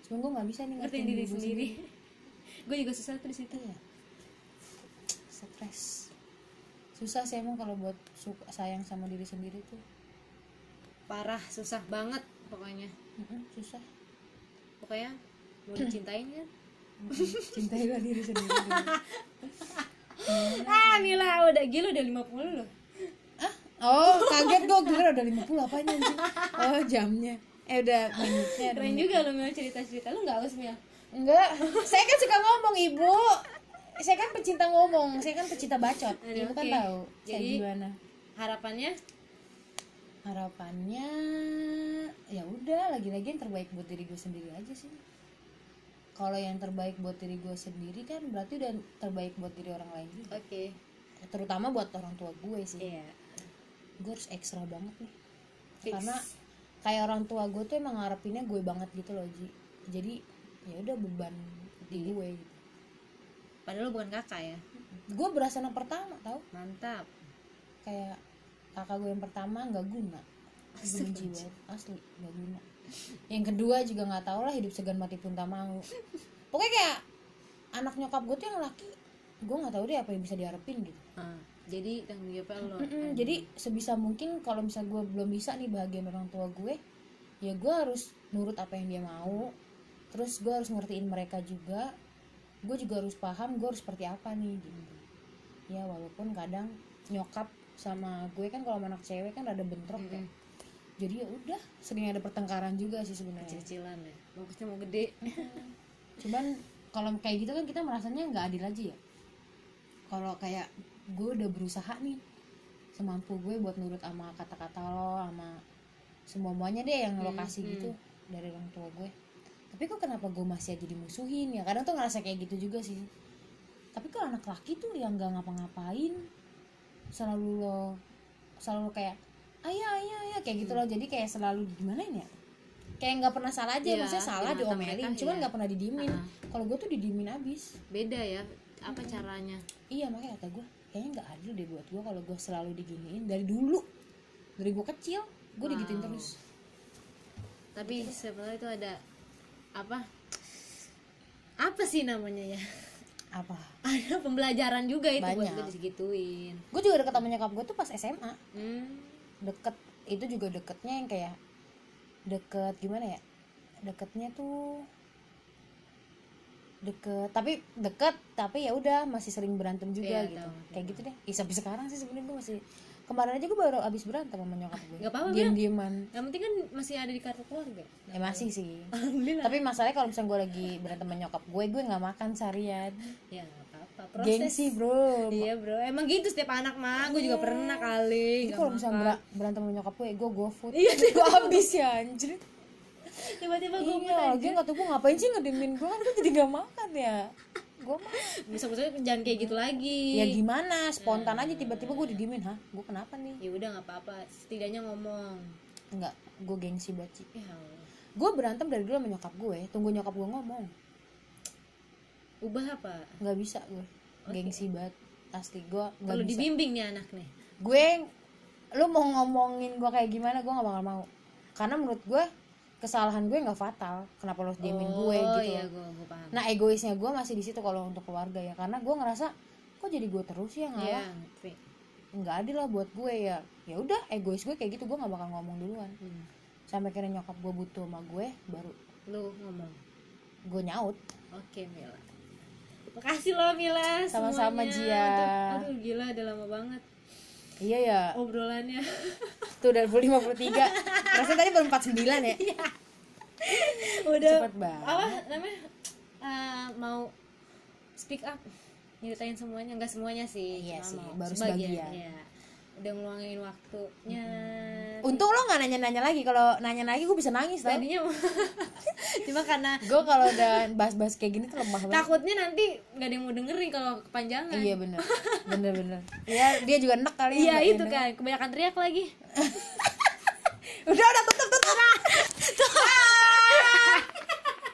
Cuma gue nggak bisa nih ngertiin ngertiin diri gue sendiri. gue juga susah tuh di situ. Iya. stres. Susah sih emang kalau buat suka sayang sama diri sendiri tuh parah susah banget pokoknya. Susah. Pokoknya mau dicintain kan? Cintailah diri sendiri. Ah Mila udah gila udah 50 loh. Ah oh kaget gue gue udah 50 apanya anjing? Oh jamnya. Eh udah menitnya keren juga lo Mil cerita-cerita. Lu gak aus Mil Enggak, saya kan suka ngomong ibu. Saya kan pecinta ngomong, saya kan pecinta bacot. Aduh, Ibu kan tahu saya Jadi- gimana. harapannya Harapannya ya udah, lagi-lagi yang terbaik buat diri gue sendiri aja sih. Kalau yang terbaik buat diri gue sendiri kan berarti udah terbaik buat diri orang lain juga. oke Terutama buat orang tua gue sih. iya Gue harus ekstra banget nih. Fix. Karena kayak orang tua gue tuh emang ngarepinnya gue banget gitu loh Ji. Jadi ya udah beban di Iya. gue gitu. padahal lu bukan kakak ya Gue berasa anak pertama tau mantap kayak kakak gue yang pertama nggak guna. Gue benci banget asli nggak guna. Yang kedua juga nggak tahu lah hidup segan mati pun tak mau. Pokoknya kayak anak nyokap gue tuh yang laki gue nggak tahu deh apa yang bisa diharapin gitu. Ah, jadi tanggung jawab lo. Mm-mm, jadi sebisa mungkin kalau misal gue belum bisa nih bahagia orang tua gue ya gue harus nurut apa yang dia mau. Terus gue harus ngertiin mereka juga. Gue juga harus paham gue harus seperti apa nih gitu. Ya walaupun kadang nyokap sama gue kan kalau anak cewek kan ada bentrok ya. Mm-mm. jadi ya udah sering ada pertengkaran juga sih sebenarnya. Kecil-kecilan ya. Bagusnya mau gede. Cuman kalau kayak gitu kan kita merasanya nggak adil aja ya. Kalau kayak gue udah berusaha nih semampu gue buat nurut sama kata-kata lo sama semua muanya deh yang lo Hmm, kasih hmm. gitu dari orang tua gue. Tapi kok kenapa gue masih aja dimusuhin ya? Kadang tuh ngerasa kayak gitu juga sih. Tapi kalau anak laki tuh yang nggak ngapa-ngapain selalu lo selalu kayak ayah ayah ayah kayak gitu loh. Jadi kayak selalu gimana ya? Kayak nggak pernah salah aja Iya, maksudnya salah mata diomelin cuman nggak pernah didiemin. Ah. kalau gue tuh didiemin abis. Beda ya apa caranya? Iya makanya kata gue kayaknya nggak adil deh buat gue kalau gue selalu diginiin dari dulu. Dari gue kecil gue digituin Wow. terus. Tapi sebenarnya itu ada apa? Apa sih namanya ya apa? Ada pembelajaran juga itu buat Banyak. gue digituin. Gue juga deket sama nyokap gue tuh pas SMA hmm. deket itu juga deketnya yang kayak deket gimana ya? Deketnya tuh deket tapi deket tapi ya udah masih sering berantem juga Iya, gitu. tahu, kayak gitu deh. Ih, sampai sekarang sih sebenarnya gue masih kemarin aja gue baru abis berantem sama nyokap gue Nggak apa-apa, diem dieman yang penting kan masih ada di kartu keluarga. Ya masih sih. Alhamdulillah. Tapi masalahnya kalau misalnya gue lagi berantem sama nyokap gue gue nggak makan seharian. Ya apa-apa. Proses. gengsi bro. Iya bro. Emang gitu setiap anak mah gue juga pernah kali nggak kalau misalnya berantem sama nyokap gue gue go food. Iya, gue habis ya anjir. Tiba-tiba gue iya lagi nggak tahu gue ngapain sih ngediemin gue kan gue jadi nggak makan ya gue mah. Bisa bisa jangan kayak gitu lagi. Ya gimana? Spontan aja tiba-tiba gue didiemin. Hah? Gue kenapa nih? Ya udah nggak apa-apa. Setidaknya ngomong. Nggak gue gengsi sih ya gue berantem dari dulu sama nyokap gue tunggu nyokap gue ngomong. Ubah apa? Nggak bisa gue gengsi banget. Asli gue kalau bisa. dibimbing nih anak nih. Gue lu mau ngomongin gue kayak gimana gue nggak bakal mau. Karena menurut gue kesalahan gue nggak fatal. Kenapa lo diemin gue oh gitu? iya gue gue paham. Nah egoisnya gue masih di situ kalau untuk keluarga ya. Karena gue ngerasa kok jadi gue terus ya Iya, ngalah ngerti. nggak adil lah buat gue ya. Ya udah egois gue kayak gitu gue nggak bakal ngomong duluan. Hmm. sampai kira nyokap gue butuh sama gue baru lu ngomong? gue nyaut. Oke Mila. Makasih loh Mila Sama-sama. Jia. Aduh gila udah lama banget iya ya. Obrolannya. Tuh puluh tiga. Rasanya tadi baru empat sembilan ya? Udah. Cepet banget. apa namanya? Eh, mau speak up. Nyeritain semuanya. Enggak semuanya sih. Iya sih, mau baru sebagian. ya. udah ngeluangin waktunya untung lo nggak nanya-nanya lagi. Kalau nanya lagi gue bisa nangis tau? Tadinya cuma karena gue kalau udah bahas-bahas kayak gini tuh lemah banget. Takutnya nanti nggak ada yang mau dengerin kalau kepanjangan. Iya bener. Bener bener. Ya dia juga enak kali iya ya, itu kan. Kebanyakan teriak lagi. Udah udah tutup